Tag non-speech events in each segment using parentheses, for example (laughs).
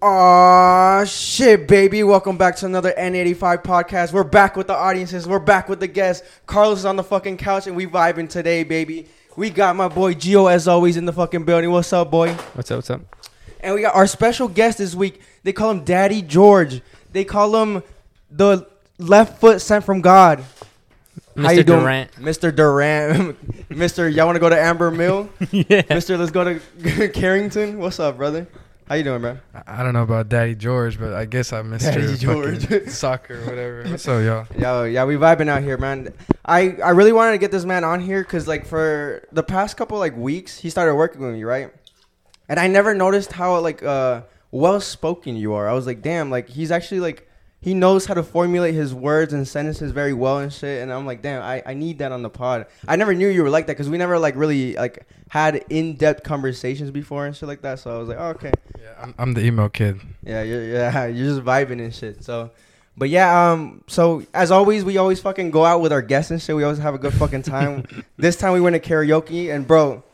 Aw, shit, baby. Welcome back to another N85 podcast. We're back with the audiences. We're back with the guests. Carlos is on the fucking couch and we vibing today, baby. We got my boy Gio, as always, in the fucking building. What's up, boy? What's up? What's up? And we got our special guest this week. They call him Daddy George. They call him the left foot sent from God. How you Mr. doing? Durant. Mr. Durant. (laughs) Mr. Y'all want to go to Amber Mill? (laughs) yeah. Mr. Let's go to (laughs) Carrington. What's up, brother? How you doing, bro? I I don't know about Daddy George, but I guess I'm Mr. Daddy George. (laughs) soccer, whatever. What's up, y'all? (laughs) Yo, yeah, we vibing out here, man. I, I really wanted to get this man on here because like for the past couple like weeks, he started working with me, right? And I never noticed how like uh well spoken you are. I was like, damn, like he's actually like he knows how to formulate his words and sentences very well and shit. And I'm like, damn, I, I need that on the pod. I never knew you were like that because we never like really like had in depth conversations before and shit like that. So I was like, oh, okay. Yeah, I'm, I'm the emo kid. Yeah, you're, yeah, (laughs) you're just vibing and shit. So, but yeah, um, so as always, we always fucking go out with our guests and shit. We always have a good fucking time. (laughs) this time we went to karaoke, and bro,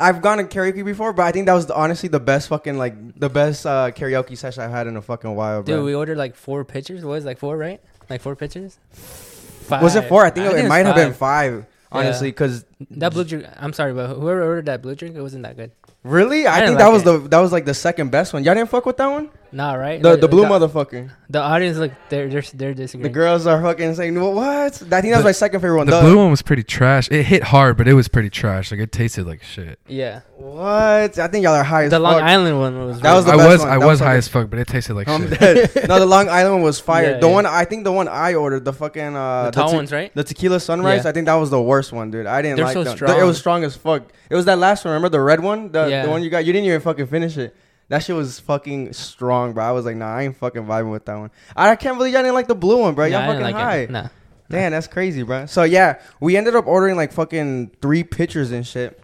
I've gone to karaoke before, but I think that was the, honestly the best fucking like the best uh, karaoke session I've had in a fucking while, bro. Dude, we ordered like four pitchers. What was like four, right? Like four pitchers. Five. was it four? I think it, was might have been five. five, honestly, because That blue drink. I'm sorry, but whoever ordered that blue drink, it wasn't that good. really, I, I think didn't that like was it. the that was like the second best one. Y'all didn't fuck with that one, Nah, right? the But the blue the, motherfucker. The audience, like, they're they're they're The girls are fucking saying, "What?" I think that was my second favorite one. The The- blue one was pretty trash. It hit hard, but it was pretty trash. Like it tasted like shit. yeah. What? I think y'all are high as The Long fuck. Island one was. That was the I best was one. I That was was high as fuck, but it tasted like I'm shit. dead. no, the Long Island one was fire. Yeah, the yeah. one I think the one I ordered, the fucking uh, the tall te- ones, right? the tequila sunrise. Yeah. I think that was the worst one, dude. I didn't They're like so that. strong. It was strong as fuck. It was that last one. Remember the red one? The, Yeah. the one you got. You didn't even fucking finish it. That shit was fucking strong, bro. I was like, nah, I ain't fucking vibing with that one. I can't believe y'all didn't like the blue one, bro. Y'all fucking like high. it. Nah. Damn, that's crazy, bro. So yeah, we ended up ordering like fucking three pitchers and shit.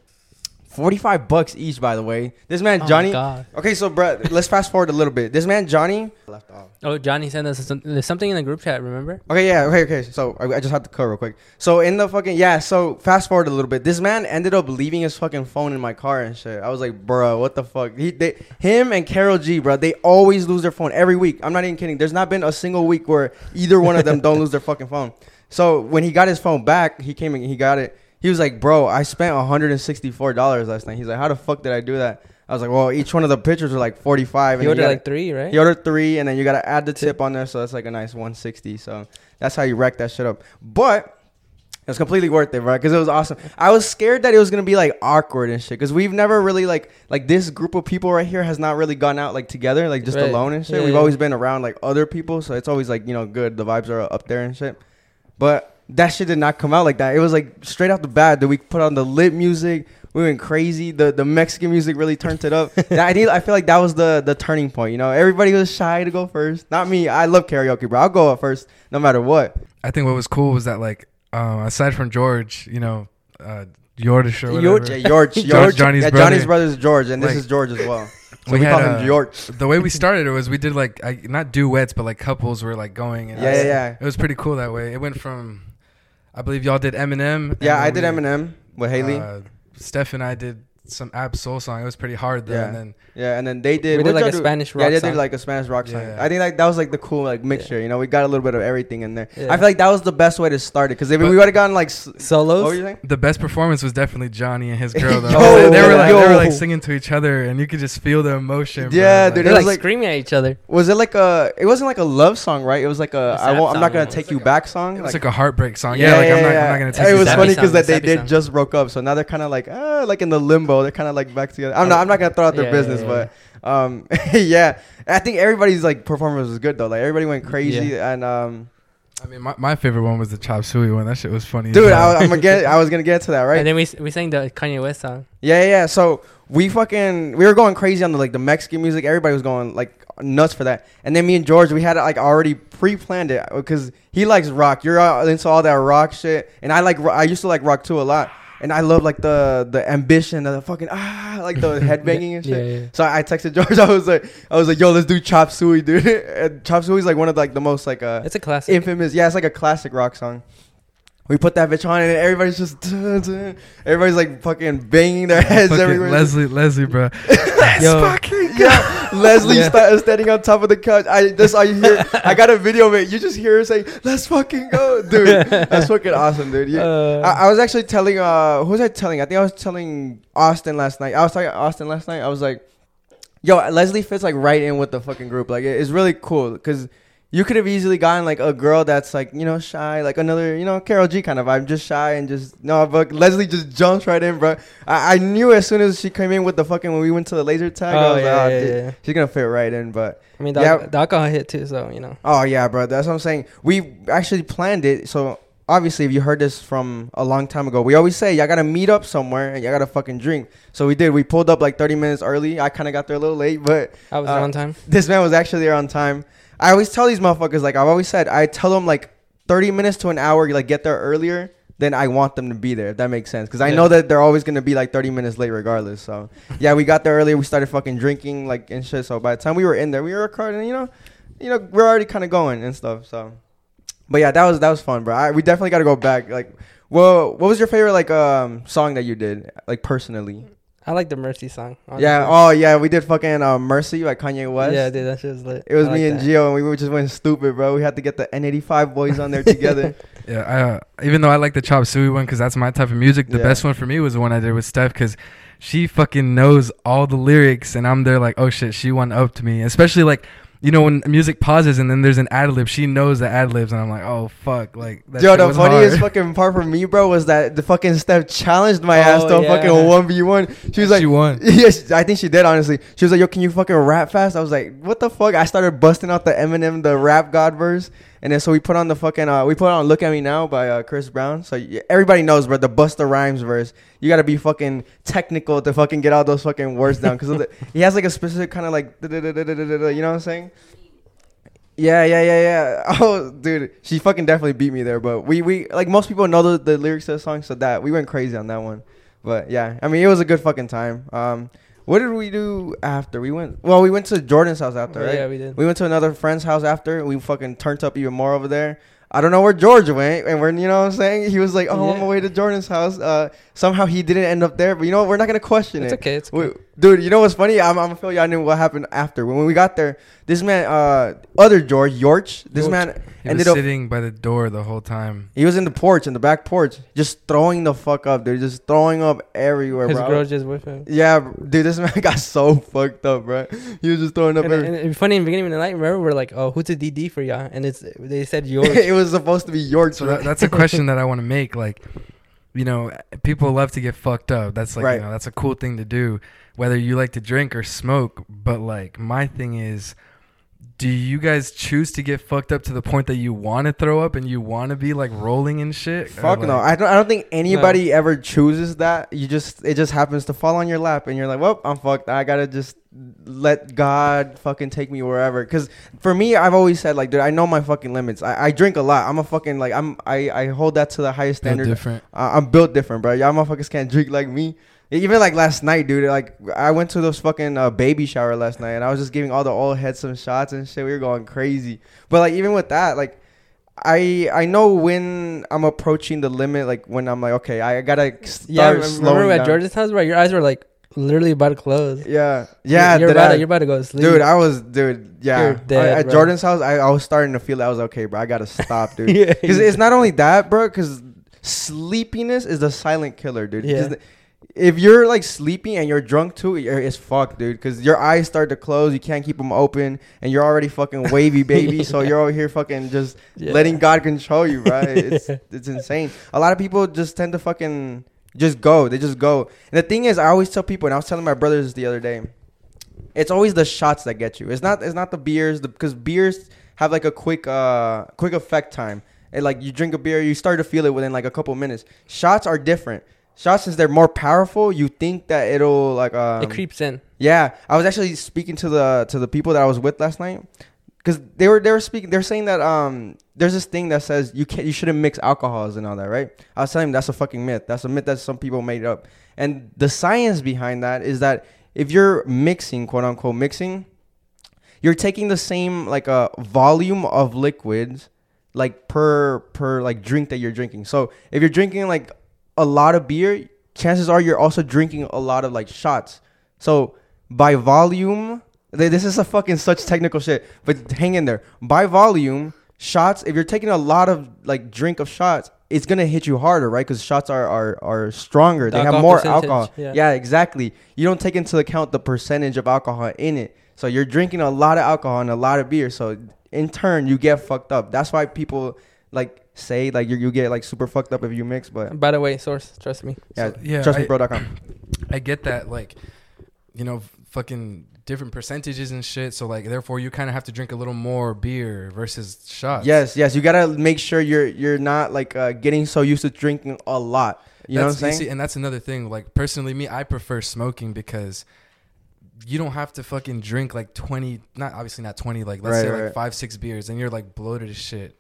Forty-five bucks each, by the way. This man Oh Johnny. God. Okay, so bro, let's fast forward a little bit. This man Johnny left off. Oh, Johnny sent us some, there's something in the group chat. Remember? Okay, yeah, okay, okay. So I, I just have to cut real quick. So in the fucking yeah, so fast forward a little bit. This man ended up leaving his fucking phone in my car and shit. I was like, bro, what the fuck? He, they, him and Carol G, bro, they always lose their phone every week. I'm not even kidding. There's not been a single week where either one of them don't lose their fucking phone. So when he got his phone back, he came and he got it. He was like, bro, I spent 164 dollars last night. He's like, how the fuck did I do that? I was like, well, each one of the pictures were like 45. He and you ordered gotta- like three, right? he ordered three, and then you gotta add the tip on there, so that's like a nice 160. So that's how you rack that shit up. But it was completely worth it, right? Because it was awesome. I was scared that it was gonna be like awkward and shit, because we've never really like like this group of people right here has not really gone out like together, like just Right. alone and shit. Yeah, we've yeah. always been around like other people, so it's always like you know good. The vibes are up there and shit. But that shit did not come out like that. It was like straight off the bat. That we put on the lit music. We went crazy. The the Mexican music really turned it up. (laughs) That- I need. I feel like that was the the turning point. You know, everybody was shy to go first. Not me. I love karaoke, bro. I'll go up first no matter what. I think what was cool was that like um, aside from George, you know, uh, Yordish or George, yeah, George, (laughs) George, George, Johnny's yeah, brother. Johnny's brother is George, and this Like, is George as well. (laughs) So we we, had, call him uh, George. the way we started it was we did like I, not duets, but like couples were like going. And Yeah, was- yeah, yeah. It was pretty cool that way. It went from, I believe y'all did Eminem. Yeah, I did Eminem with Haley. Uh, Steph and I did some Ab Soul song. It was pretty hard though. Yeah. And then yeah, and then they did. We did like a do? Spanish Yeah, rock they song. did like a Spanish rock song. Yeah. I think like that was like the cool like mixture. You know, we got a little bit of everything in there. Yeah. I feel like that was the best way to start it because if But- we would have gotten like, s- what Solos. were you saying? the best performance was definitely Johnny and his (laughs) girl though. Yo, they, they were like they were like singing to each other, and you could just feel the emotion. bro. Yeah, Like, dude, They're it like, like- screaming at each other. Was it like a? It wasn't like a love song, right? It was like a. A I sad won't. I'm not gonna take you back song. It was like, a heartbreak song. yeah, Yeah, like yeah, I'm not, yeah. I'm not gonna take you back. It was funny because that they did just broke up, so now they're kind of like, uh, like in the limbo. They're kind of like back together. I'm not. I'm not gonna throw out their Yeah, business, yeah, yeah. but um, (laughs) yeah. I think everybody's like performance was good though. Like everybody went crazy, and um, I mean, my, my favorite one was the Chop Suey one. That shit was funny. as dude. I, I'm gonna get. I was gonna get to that right. And then we we sang the Kanye West song. Yeah, yeah, yeah. So we fucking we were going crazy on the like the Mexican music. Everybody was going like nuts for that. And then me and George, we had it like already pre-planned it because he likes rock. You're all into all that rock shit, and I like ro- I used to like rock too a lot. And I love like the the ambition, the fucking ah, like the (laughs) headbanging and shit. Yeah, yeah. So I texted George. (laughs) I was like, I was like, yo, let's do Chop Suey, dude. (laughs) and Chop Suey is like one of the, like the most like uh It's a classic. infamous. Yeah, it's like a classic rock song. We put that bitch on and everybody's just (laughs) everybody's like fucking banging their heads Fucking everywhere. Leslie, Leslie, bro. (laughs) Let's Yo. fucking go. yeah, Leslie Yeah. sta- standing on top of the couch. I that's all you hear. (laughs) I got a video of it. You just hear her say, "Let's fucking go, dude." That's fucking awesome, dude. You, Uh, I, I was actually telling uh who was I telling? I think I was telling Austin last night. I was talking to Austin last night. I was like, yo, Leslie fits like right in with the fucking group. Like it- it's really cool because you could have easily gotten like a girl that's like you know shy, like another you know Carol G kind of vibe, just shy and just no. But Leslie just jumps right in, bro. I, I knew as soon as she came in with the fucking when we went to the laser tag, I Oh, was yeah, like, oh, yeah, dude, yeah. she's gonna fit right in. But I mean, the, yeah. the alcohol hit too, so you know. Oh yeah, bro. That's what I'm saying. We actually planned it. So obviously, if you heard this from a long time ago, we always say y'all gotta meet up somewhere and y'all gotta fucking drink. So we did. We pulled up like 30 minutes early. I kind of got there a little late, but I was Uh, on time. (laughs) this man was actually there on time. I always tell these motherfuckers, like I've always said, I tell them like 30 minutes to an hour, like get there earlier. Then I want them to be there, if that makes sense. Because I Yeah. know that they're always gonna be like 30 minutes late, regardless. So (laughs) yeah, we got there earlier. We started fucking drinking, like and shit. So by the time we were in there, we were recording. You know, you know, we're already kind of going and stuff. So, but yeah, that was that was fun, bro. I, we definitely got to go back. Like, well, what was your favorite like um song that you did, like personally? I like the Mercy song. Yeah. Oh yeah, we did fucking uh, Mercy by Kanye West. Yeah, dude, that shit was lit. It was I me like and that. Gio, and we were just went stupid, bro. We had to get the N85 boys on there together. (laughs) Yeah, I, uh, even though I like the Chop Suey one because that's my type of music, the Yeah. best one for me was the one I did with Steph because she fucking knows all the lyrics, and I'm there like, oh shit, she went up to me. Especially like, you know, when music pauses and then there's an ad lib, she knows the ad libs, and I'm like, oh fuck, like that Yo, the was funniest hard. fucking part for me, bro, was that the fucking Steph challenged my oh, ass Oh, to a yeah. fucking one v one. She was like, she won. (laughs) yeah, she- I think she did honestly. She was like, "Yo, can you fucking rap fast?" I was like, "What the fuck?" I started busting out the Eminem, the rap god verse, and then so we put on the fucking uh, we put on "Look at Me Now" by uh, Chris Brown. So y- everybody knows, bro, the Busta Rhymes verse. You gotta be fucking technical to fucking get all those fucking words down because he has like a specific kind of like, you know what I'm saying? Yeah, yeah, yeah, yeah. (laughs) Oh, dude, she fucking definitely beat me there. But we, we like most people know the, the lyrics to the song, so that we went crazy on that one. But yeah, I mean, it was a good fucking time. Um, what did we do after we went? Well, we went to Jordan's house after, right? Yeah, we did. We went to another friend's house after. We fucking turned up even more over there. I don't know where George went, and we're you know what I'm saying. He was like, "Oh, I'm on my way to Jordan's house." Uh, somehow he didn't end up there, but you know what? We're not gonna question It's it. okay. It's We- dude, you know what's funny? I'm, I'm gonna feel y'all knew what happened after. When we got there, this man, uh, other George, Yorch, this Yorch. man He ended was up. sitting by the door the whole time. He was in the porch, in the back porch, just throwing the fuck up, dude. Just throwing up everywhere, His bro. girl just with him. Yeah, dude, this (laughs) man got so fucked up, bro. He was just throwing up. And, every- and, and funny in the beginning of the night, remember we're like, "Oh, who's a DD for y'all?" And it's they said yours. (laughs) it was supposed to be Yorch. So that, that's a question that I want to make. Like, you know, people love to get fucked up. That's like, Right. you know, that's a cool thing to do, whether you like to drink or smoke. But like, my thing is, do you guys choose to get fucked up to the point that you want to throw up and you want to be like rolling and shit? Or, Fuck no. I don't. I don't think anybody ever chooses that. You just it just happens to fall on your lap, and you're like, "Well, I'm fucked. I gotta just let God fucking take me wherever." Because for me, I've always said like, dude, I know my fucking limits. I, I drink a lot. I'm a fucking like I'm I I hold that to the highest Feel standard. different. Uh, I'm built different, bro. Y'all motherfuckers can't drink like me. Even like last night, dude. Like I went to those fucking uh, baby shower last night, and I was just giving all the old heads some shots and shit. We were going crazy. But like even with that, like I I know when I'm approaching the limit. Like when I'm like, okay, I gotta start yeah, remember, slowing remember at down. George's house, right? Your eyes were like literally about to close. Yeah, yeah, you're, did about I- to, you're about to go to sleep. Dude, I was, dude, yeah. Dead, I- at bro. Jordan's house, I, I was starting to feel that I was okay, bro. I gotta stop, dude. (laughs) yeah, Because it's not only that, bro. Because sleepiness is the silent killer, dude. Yeah. If you're like sleepy and you're drunk too, you're, it's fucked, dude. Because your eyes start to close, you can't keep them open, and you're already fucking wavy, (laughs) baby. So you're over here fucking just Yeah. letting God control you, right? (laughs) It's it's insane. A lot of people just tend to fucking just go. They just go. And the thing is, I always tell people, and I was telling my brothers the other day, it's always the shots that get you. It's not it's not the beers because beers have like a quick uh quick effect time. And like you drink a beer, you start to feel it within like a couple minutes. Shots are different. Shots since they're more powerful, you think that it'll like um, it creeps in. yeah, I was actually speaking to the to the people that I was with last night because they were they were speaking. They're saying that um there's this thing that says you can't you shouldn't mix alcohols and all that, right? I was telling them that's a fucking myth. That's a myth that some people made up. And the science behind that is that if you're mixing, quote unquote mixing, you're taking the same like a uh, volume of liquids like per per like drink that you're drinking. So if you're drinking like a lot of beer, chances are you're also drinking a lot of like shots. So by volume, this is a fucking such technical shit, but hang in there. By volume, shots. If you're taking a lot of like drink of shots, it's gonna hit you harder, right? Because shots are are are stronger. The they have more percentage, alcohol. yeah. yeah, exactly. You don't take into account the percentage of alcohol in it. So you're drinking a lot of alcohol and a lot of beer. So in turn, you get fucked up. That's why people like say like you, you get like super fucked up if you mix. But By the way, source, trust me. yeah, So, yeah, trust I- trustmebro.com. I get that, like, you know, fucking different percentages and shit. So like, therefore, you kind of have to drink a little more beer versus shots. Yes, yes. You gotta make sure you're you're not like uh, getting so used to drinking a lot. You know what I'm saying? see, and that's another thing. Like personally, me, I prefer smoking because you don't have to fucking drink like twenty. Not obviously not twenty. Like let's Right, say right. like five, six beers, and you're like bloated as shit.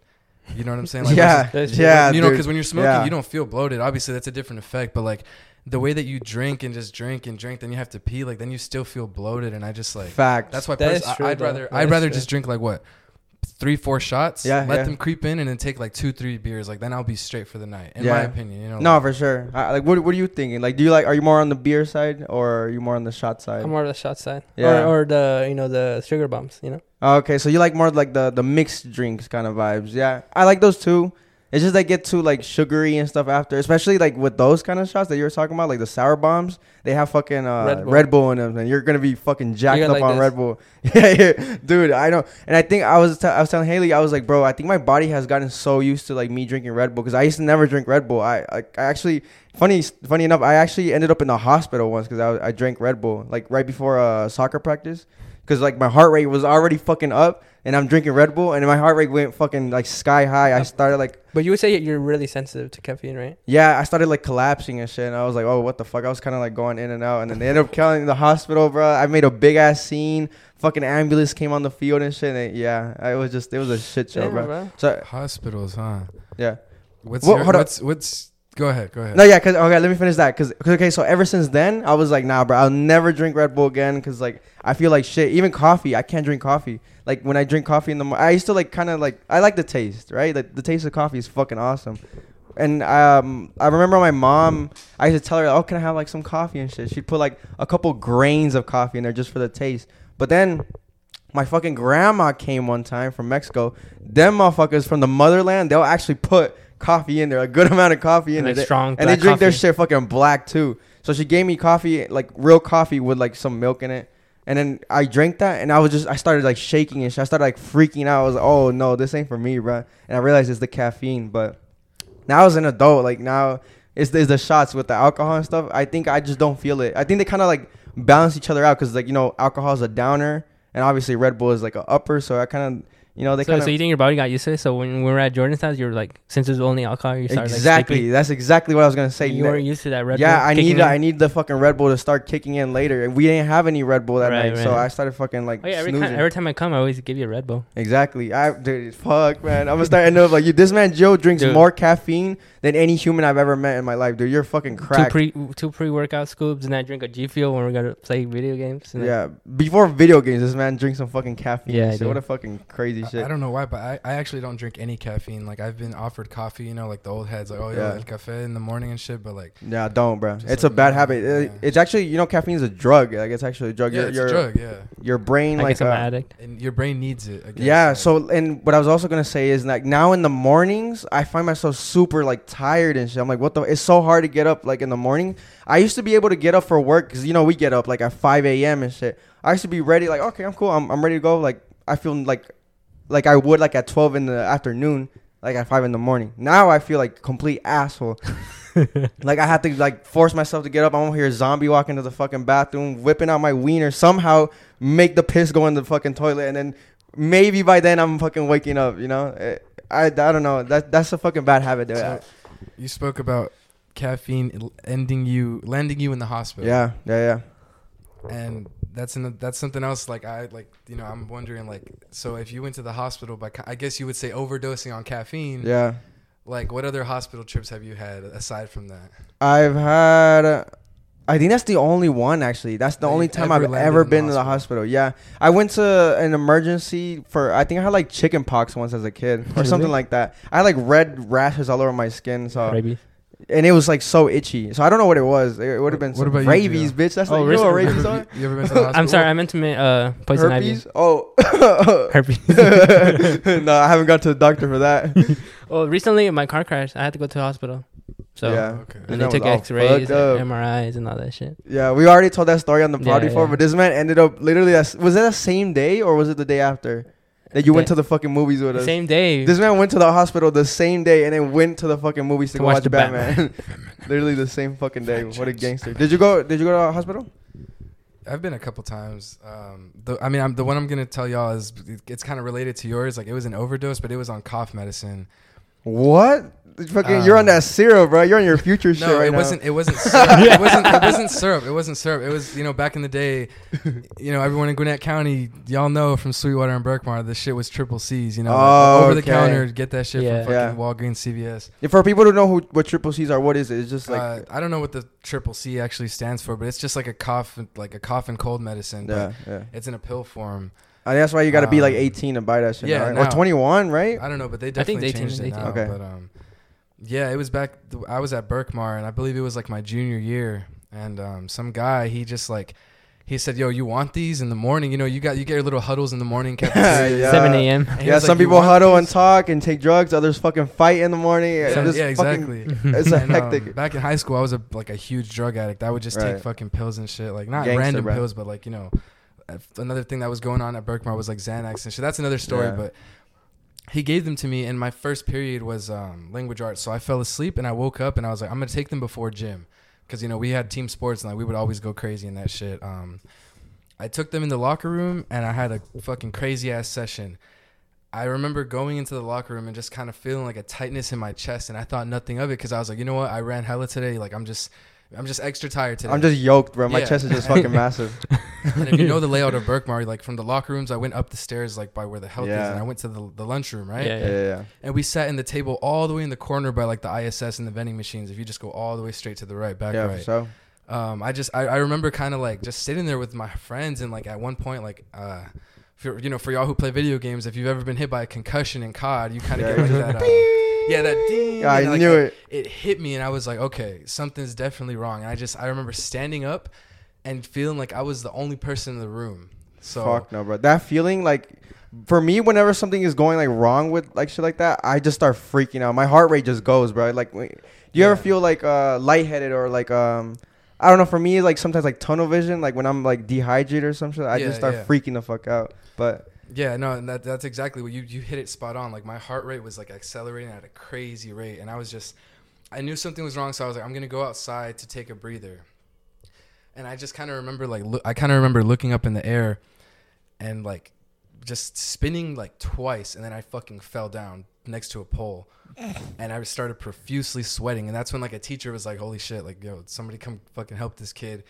You know what I'm saying? (laughs) Like, yeah, versus- yeah. you know, because when you're smoking, Yeah. you don't feel bloated. Obviously, that's a different effect. But like the way that you drink and just drink and drink, then you have to pee. Like then you still feel bloated, and I just like fact. that's why That pers- true, I, I'd rather That I'd rather true. just drink like what three four shots. Yeah, let yeah. them creep in and then take like two three beers. Like then I'll be straight for the night. In Yeah. my opinion, you know. no, like- for sure. I, like, what what are you thinking? Like, do you like? Are you more on the beer side or are you more on the shot side? I'm more of the shot side. Yeah. Or, or the you know the sugar bombs. You know. Okay, so you like more like the the mixed drinks kind of vibes. Yeah, I like those too. It's just they get too like sugary and stuff after, especially like with those kind of shots that you were talking about, like the sour bombs. They have fucking uh, Red Red, Bull. Bull. in them, and you're gonna be fucking jacked up like on this. Red Bull. (laughs) yeah, yeah, dude, I know. And I think I was t- I was telling Haley, I was like, bro, I think my body has gotten so used to like me drinking Red Bull because I used to never drink Red Bull. I I, I actually funny funny enough, I actually ended up in the hospital once because I I drank Red Bull like right before uh, soccer practice because like my heart rate was already fucking up and I'm drinking Red Bull and my heart rate went fucking like sky high. I started like But you would say you're really sensitive to caffeine, right? yeah, I started like collapsing and shit. And I was like, oh, what the fuck? I was kind of like going in and out. And then they ended up calling the hospital, bro. I made a big ass scene. Fucking ambulance came on the field and shit. And yeah, it was just, it was a shit show, Damn, bro. bro. So hospitals, huh? yeah. What's Well, your, hold what's what's go ahead, go ahead. No, yeah, cause okay, let me finish that. Cause, cause okay, so ever since then, I was like, nah, bro, I'll never drink Red Bull again. Cause like I feel like shit. Even coffee, I can't drink coffee. Like when I drink coffee in the, mo- I used to like kind of like I like the taste, right? Like the taste of coffee is fucking awesome. And um, I remember my mom. I used to tell her, "Oh, can I have like some coffee and shit?" She'd put like a couple grains of coffee in there just for the taste. But then my fucking grandma came one time from Mexico. Them motherfuckers from the motherland, they'll actually put coffee in there, a good (laughs) amount of coffee in Like there. strong and they drink their shit fucking black too. So she gave me coffee, like real coffee with like some milk in it. And then I drank that, and I was just, I started like shaking and shit. I started like freaking out. I was like, oh no, this ain't for me, bro. And I realized it's the caffeine. But now as an adult, like now it's, it's the shots with the alcohol and stuff. I think I just don't feel it. I think they kind of like balance each other out because like you know alcohol is a downer, and obviously Red Bull is like a upper. So I kind of you know they So, kind so of you think your body got used to it? So when we were at Jordan's house, you were like, since it was only alcohol, you started exactly. like That's exactly what I was gonna say. You Ne- weren't used to that Red yeah, Bull I need in? I need the fucking Red Bull to start kicking in later, and we didn't have any Red Bull that Right, night, so. I started fucking like Oh yeah, every snoozing. time, every time I come, I always give you a Red Bull. exactly. I dude, fuck man, I'm gonna start ending up like you. This man Joe drinks Dude. more caffeine than any human I've ever met in my life, dude. You're fucking Two pre two pre workout scoops, and I drink a G Fuel when we're gonna play video games. yeah, before video games, this man drinks some fucking caffeine. Yeah, Yeah, I shit. do. what a fucking crazy I, shit. I don't know why, but I, I actually don't drink any caffeine. Like I've been offered coffee, you know, like the old heads, like oh yeah, Yeah. el café in the morning and shit. But like, Yeah, don't, bro. It's like a bad no, habit. Uh, yeah. It's actually, you know, caffeine is a drug. Like it's actually a drug. yeah, your, it's your, a drug, yeah, your brain, I like, guess I'm uh, an addict. and your brain needs it. I guess, Yeah. like- So, and what I was also gonna say is like now in the mornings, I find myself super like tired and shit. I'm like, what the? It's so hard to get up like in the morning. I used to be able to get up for work because you know we get up like at 5 a.m. and shit. I used to be ready like, okay, I'm cool. I'm I'm ready to go. Like I feel like like I would like at 12 in the afternoon, like at five in the morning. Now I feel like complete asshole. (laughs) like I have to like force myself to get up. I'm over here zombie walking to the fucking bathroom, whipping out my wiener, somehow make the piss go in the fucking toilet, and then maybe by then I'm fucking waking up. You know, Eh, I, I don't know. That that's a fucking bad habit. Dude. So, you spoke about caffeine ending you, landing you in the hospital. yeah, yeah, yeah. and that's an, that's something else. Like I like you know I'm wondering like so if you went to the hospital by ca- I guess you would say overdosing on caffeine. Yeah. Like what other hospital trips have you had aside from that? I've had I think that's the only one actually. That's the That only time ever I've ever in the been to the hospital. Yeah, I went to an emergency for. I think I had like chicken pox once as a kid or (laughs) Really? something like that. I had like red rashes all over my skin. So Rabies. And it was like so itchy. So I don't know what it was. It would have been What some about rabies, Gio? bitch. That's Oh, like you know what rabies- rabies you, are. ever, you ever been to the (laughs) hospital? I'm sorry, I meant to make uh poison Herpes. ivy. Oh, (laughs) Herpes. (laughs) no, I haven't gone to the doctor for that. well, recently my car crashed. I had to go to the hospital. So yeah, Okay. and That they took X-rays, fucked up. MRIs, and all that shit. yeah. We already told that story on the pod Yeah, before, yeah. but this man ended up literally. That, was it the same day or was it the day after that you went to the fucking movies with The us? same day. This man went to the hospital the same day and then went to the fucking movies to, To go watch watch the Batman. (laughs) (laughs) Literally the same fucking day. What a gangster! Did you go? Did you go to the hospital? I've been a couple times. Um, the, I mean, I'm, the one I'm gonna tell y'all is it's kind of related to yours. Like it was an overdose, but it was on cough medicine. What? Fucking, you're on Um, that syrup, bro. You're on your future shit No, right it now. wasn't. It wasn't. (laughs) Syrup. it wasn't. It wasn't syrup. It wasn't syrup. It was. You know, back in the day, you know, everyone in Gwinnett County, y'all know from Sweetwater and Berkmar, the shit was triple C's. You know, Oh, over the counter, get that shit Yeah. from Yeah. fucking Walgreens, CVS. Yeah, For people who know who what triple C's are, what is it? It's just like uh, I don't know what the triple C actually stands for, but it's just like a cough, like a cough and cold medicine. yeah, yeah. It's in a pill form. I think that's why you got to be like Um, 18 to buy that shit. yeah, now, right? now- or 21, right? I don't know, but they I think definitely 18 changed it 18. now. Okay. But um, yeah, it was back. I was at Berkmar, and I believe it was like my junior year, and um, some guy he just like. He said, "Yo, you want these in the morning? You know, you got you get your little huddles in the morning, (laughs) cafeteria. Yeah. 7 a.m. Yeah, some like, people want huddle and talk and take drugs. Others fucking fight in the morning. Yeah, Just yeah, fucking- exactly. (laughs) It's a And, um, hectic. back in high school, I was a like a huge drug addict. I would just Right. take fucking pills and shit, like not Gangster, random bro. pills, but like you know, another thing that was going on at Berkmar was like Xanax and shit. That's another story, Yeah. but he gave them to me, and my first period was um, language arts. So I fell asleep, and I woke up, and I was like, I'm gonna take them before gym, because you know we had team sports, and like we would always go crazy in that shit. Um, I took them in the locker room, and I had a fucking crazy ass session. I remember going into the locker room and just kind of feeling like a tightness in my chest, and I thought nothing of it because I was like, you know what, I ran hella today. Like I'm just, I'm just extra tired today. I'm just yoked, bro. My Yeah. chest is just (laughs) fucking massive. and if you know the layout of Berkmar, like from the locker rooms, I went up the stairs like by where the health is, Yeah. and I went to the the lunchroom, right? Yeah, Yeah, yeah, yeah. And we sat in the table all the way in the corner by like the ISS and the vending machines. If you just go all the way straight to the right, back Yeah, right. for sure. Um, I just I, I remember kind of like just sitting there with my friends and like at one point like uh, for you know for y'all who play video games, if you've ever been hit by a concussion in COD, you kind of Yeah, get like that. Uh, (laughs) yeah, that ding. Yeah, I like, knew it. It hit me and I was like, okay, something's definitely wrong. And I just I remember standing up and feeling like I was the only person in the room. So Fuck no, bro. That feeling, like, for me, whenever something is going like wrong with like shit like that, I just start freaking out. My heart rate just goes, bro. Like, wait, do you ever feel like uh lightheaded or like um, I don't know. For me, like sometimes like tunnel vision, like when I'm like dehydrated or some shit, I Yeah, just start yeah. freaking the fuck out. But Yeah, no, and that that's exactly what you you hit it spot on. Like my heart rate was like accelerating at a crazy rate, and I was just, I knew something was wrong, so I was like, I'm gonna go outside to take a breather. And I just kind of remember like look, I kind of remember looking up in the air, and like just spinning like twice, and then I fucking fell down next to a pole, (laughs) and I started profusely sweating, and that's when like a teacher was like, "Holy shit! Like yo, somebody come fucking help this kid."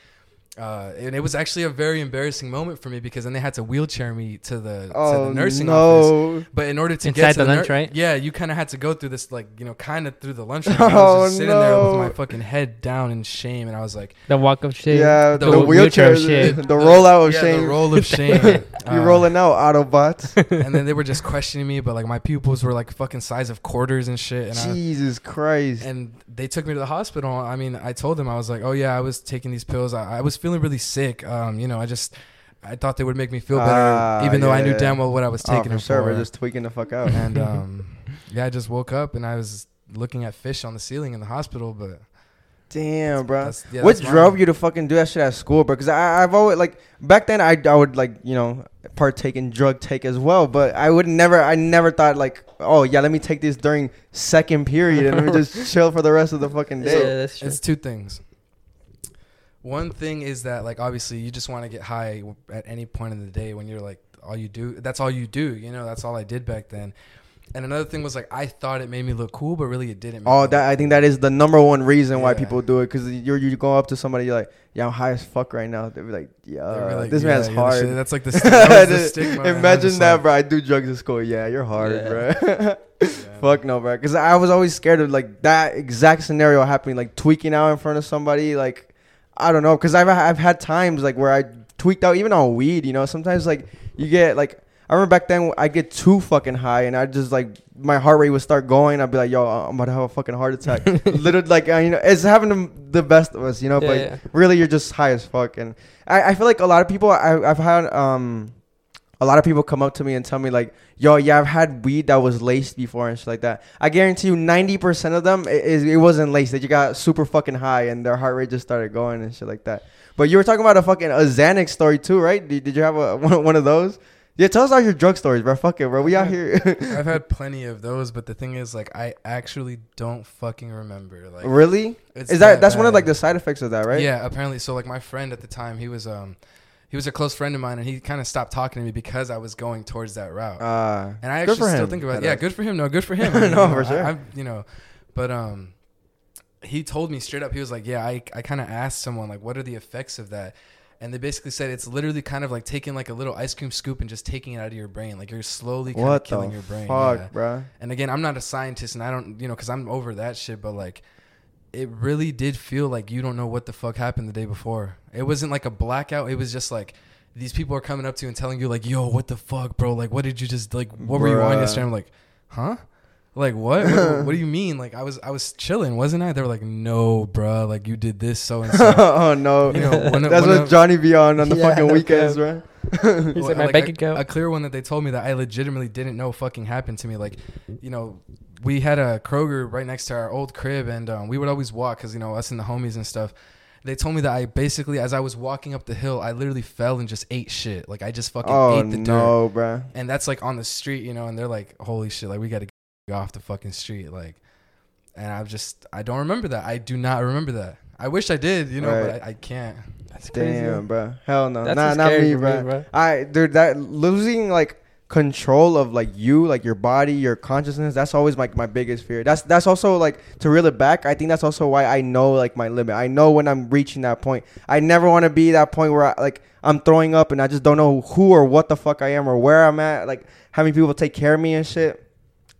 Uh, and it was actually a very embarrassing moment for me because then they had to wheelchair me to the, to oh the nursing office. no, But in order to Inside get to the the, lunch, nur- right? Yeah, you kind of had to go through this, like you know, kind of through the lunchroom. and I was Oh, just sitting there with my fucking head down in shame, and I was like, The walk of shit. yeah, the, the wheelchair, wheelchair of shit. the, the rollout of yeah, shame. the roll of shame. (laughs) you Uh, rolling out Autobots. (laughs) and then they were just questioning me, but like my pupils were like fucking size of quarters and shit, and I, Jesus Christ. and they took me to the hospital. I mean, I told them I was like, "Oh yeah, I was taking these pills. I, I was feeling really sick. Um, you know, I just I thought they would make me feel better, Ah, even though I knew yeah. damn well what I was oh, taking for it sure, for." we're just tweaking the fuck out. and (laughs) um, yeah, I just woke up and I was looking at fish on the ceiling in the hospital. But Damn, bro. that's, yeah, what drove mine. you to fucking do that shit at school, bro? Because I've always like back then I I would like you know partake in drug take as well, but I would never I never thought like oh yeah let me take this during second period and let me (laughs) just chill for the rest of the fucking Yeah, day. that's true. It's two things. One thing is that like obviously you just want to get high at any point in the day when you're like all you do. That's all you do. You know, that's all I did back then. And another thing was like I thought it made me look cool, but really it didn't. make Oh, that I think that is the number one reason why Yeah. people do it because you're you go up to somebody you're like yeah I'm high as fuck right now they'll be like yeah They were like, this yeah, man's the hard. shit- That's like the, (laughs) sti- that was the stigma. and Imagine just that, like, bro. I do drugs in school. Yeah, you're hard, bro. (laughs) Fuck no, bro. Because I was always scared of like that exact scenario happening, like tweaking out in front of somebody. Like, I don't know, cause I've I've had times like where I tweaked out even on weed. You know, sometimes like you get like I remember back then I get too fucking high and I just like my heart rate would start going. I'd be like, yo, I'm about to have a fucking heart attack. (laughs) Literally, like uh, you know, it's having the best of us, you know. Yeah, but yeah. really, you're just high as fuck. And I, I feel like a lot of people I, I've had um a lot of people come up to me and tell me like, yo, yeah, I've had weed that was laced before and shit like that. I guarantee you, ninety percent of them it, it, it wasn't laced. That you got super fucking high and their heart rate just started going and shit like that. But you were talking about a fucking a Xanax story too, right? Did, did you have a one, (laughs) one of those? Yeah, tell us all your drug stories, bro. Fuck it, bro. We out here. (laughs) I've had (laughs) plenty of those, but the thing is, like, I actually don't fucking remember. Like, really? Is that that's one of like the side effects of that, right? Yeah, apparently. So like my friend at the time, he was um, he was a close friend of mine, and he kind of stopped talking to me because I was going towards that route. Uh, and I actually still think about it. Yeah, good for him. No, good for him. (laughs) i No, You know, for sure. I, I, you know, but um, he told me straight up. He was like, "Yeah, I I kind of asked someone like, what are the effects of that." And they basically said it's literally kind of like taking like a little ice cream scoop and just taking it out of your brain. Like you're slowly kind what of killing the your brain. fuck, yeah. bro? And again, I'm not a scientist, and I don't, you know, because I'm over that shit. But like, it really did feel like you don't know what the fuck happened the day before. It wasn't like a blackout. It was just like these people are coming up to you and telling you like, "Yo, what the fuck, bro? Like, what did you just like? What were you on yesterday?" I'm like, "Huh." Like what? what? What do you (laughs) mean? Like I was I was chilling, wasn't I? They were like, "No, bruh. Like you did this so and (laughs) so." oh no, You know, one of- (laughs) that's one what of- Johnny be on on the Yeah, fucking no weekends, right? bro. He Well, said my like, bank a, account. a clear one that they told me that I legitimately didn't know fucking happened to me. Like, you know, we had a Kroger right next to our old crib, and um, we would always walk because you know us and the homies and stuff. They told me that I basically, as I was walking up the hill, I literally fell and just ate shit. Like I just fucking Oh ate the dirt, no, bro. and that's like on the street, you know. And they're like, "Holy shit! Like we got to get off the fucking street." Like, and I've just, I don't remember that. I do not remember that. I wish I did, you know, Right. but I, I can't. That's crazy. Damn, bro. Hell no. That's nah, not scary me, for bro. me, bro. I dude, that losing like control of like you, like your body, your consciousness. That's always like my biggest fear. That's that's also like to reel it back. I think that's also why I know like my limit. I know when I'm reaching that point. I never want to be that point where I, like I'm throwing up and I just don't know who or what the fuck I am or where I'm at. Like having people take care of me and shit.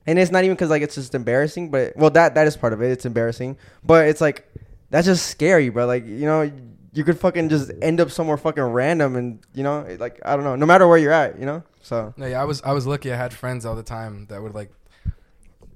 And it's not even because like it's just embarrassing, but well that that is part of it. It's embarrassing, but it's like that's just scary, bro. Like you know, you could fucking just end up somewhere fucking random, and you know, like I don't know. No matter where you're at, you know. So No, yeah, I was I was lucky. I had friends all the time that would like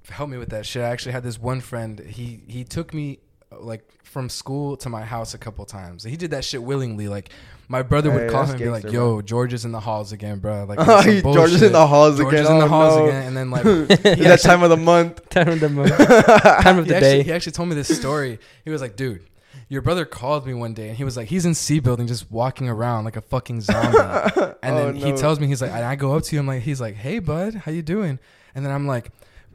help me with that shit. I actually had this one friend. He he took me like from school to my house a couple times. He did that shit willingly. Like my brother would Hey, call that's him and be like, gangster, "Yo, George is in the halls again, bro." Like (laughs) Oh, on some he- George is in the halls George again. is in the Oh, halls no. again, and then like (laughs) It's that time of the month. (laughs) Time of the month. Time of he the actually, day. he actually told me this story. He was like, "Dude." Your brother called me one day and he was like, he's in C building just walking around like a fucking zombie. And Oh, then he tells me he's like, and I go up to him like he's like, "Hey, bud, how you doing?" And then I'm like,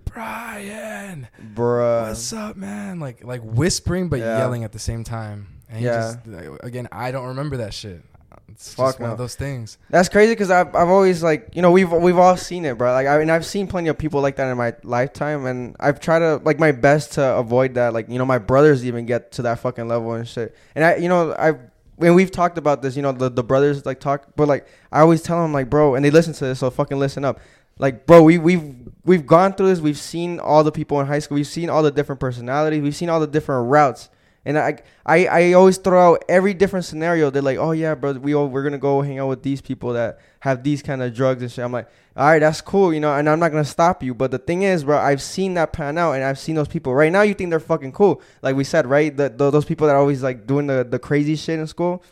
"Brian, Bruh. what's up, man?" Like like whispering but Yeah. yelling at the same time. And Yeah. just like, again, I don't remember that shit. It's Fuck just one of those things. That's crazy because I've, I've always like you know we've we've all seen it, bro. Like I mean I've seen plenty of people like that in my lifetime, and I've tried to like my best to avoid that. Like you know my brothers even get to that fucking level and shit. And I you know I when we've talked about this, you know the the brothers like talk, but like I always tell them like bro, and they listen to this, so fucking listen up. Like bro, we we've we've gone through this. We've seen all the people in high school. We've seen all the different personalities. We've seen all the different routes. And I, I, I always throw out every different scenario. They're like, oh yeah, bro, we all, we're gonna go hang out with these people that have these kind of drugs and shit. I'm like, all right, that's cool, you know, and I'm not gonna stop you. But the thing is, bro, I've seen that pan out, and I've seen those people. Right now, you think they're fucking cool, like we said, right? The, the those people that are always like doing the the crazy shit in school.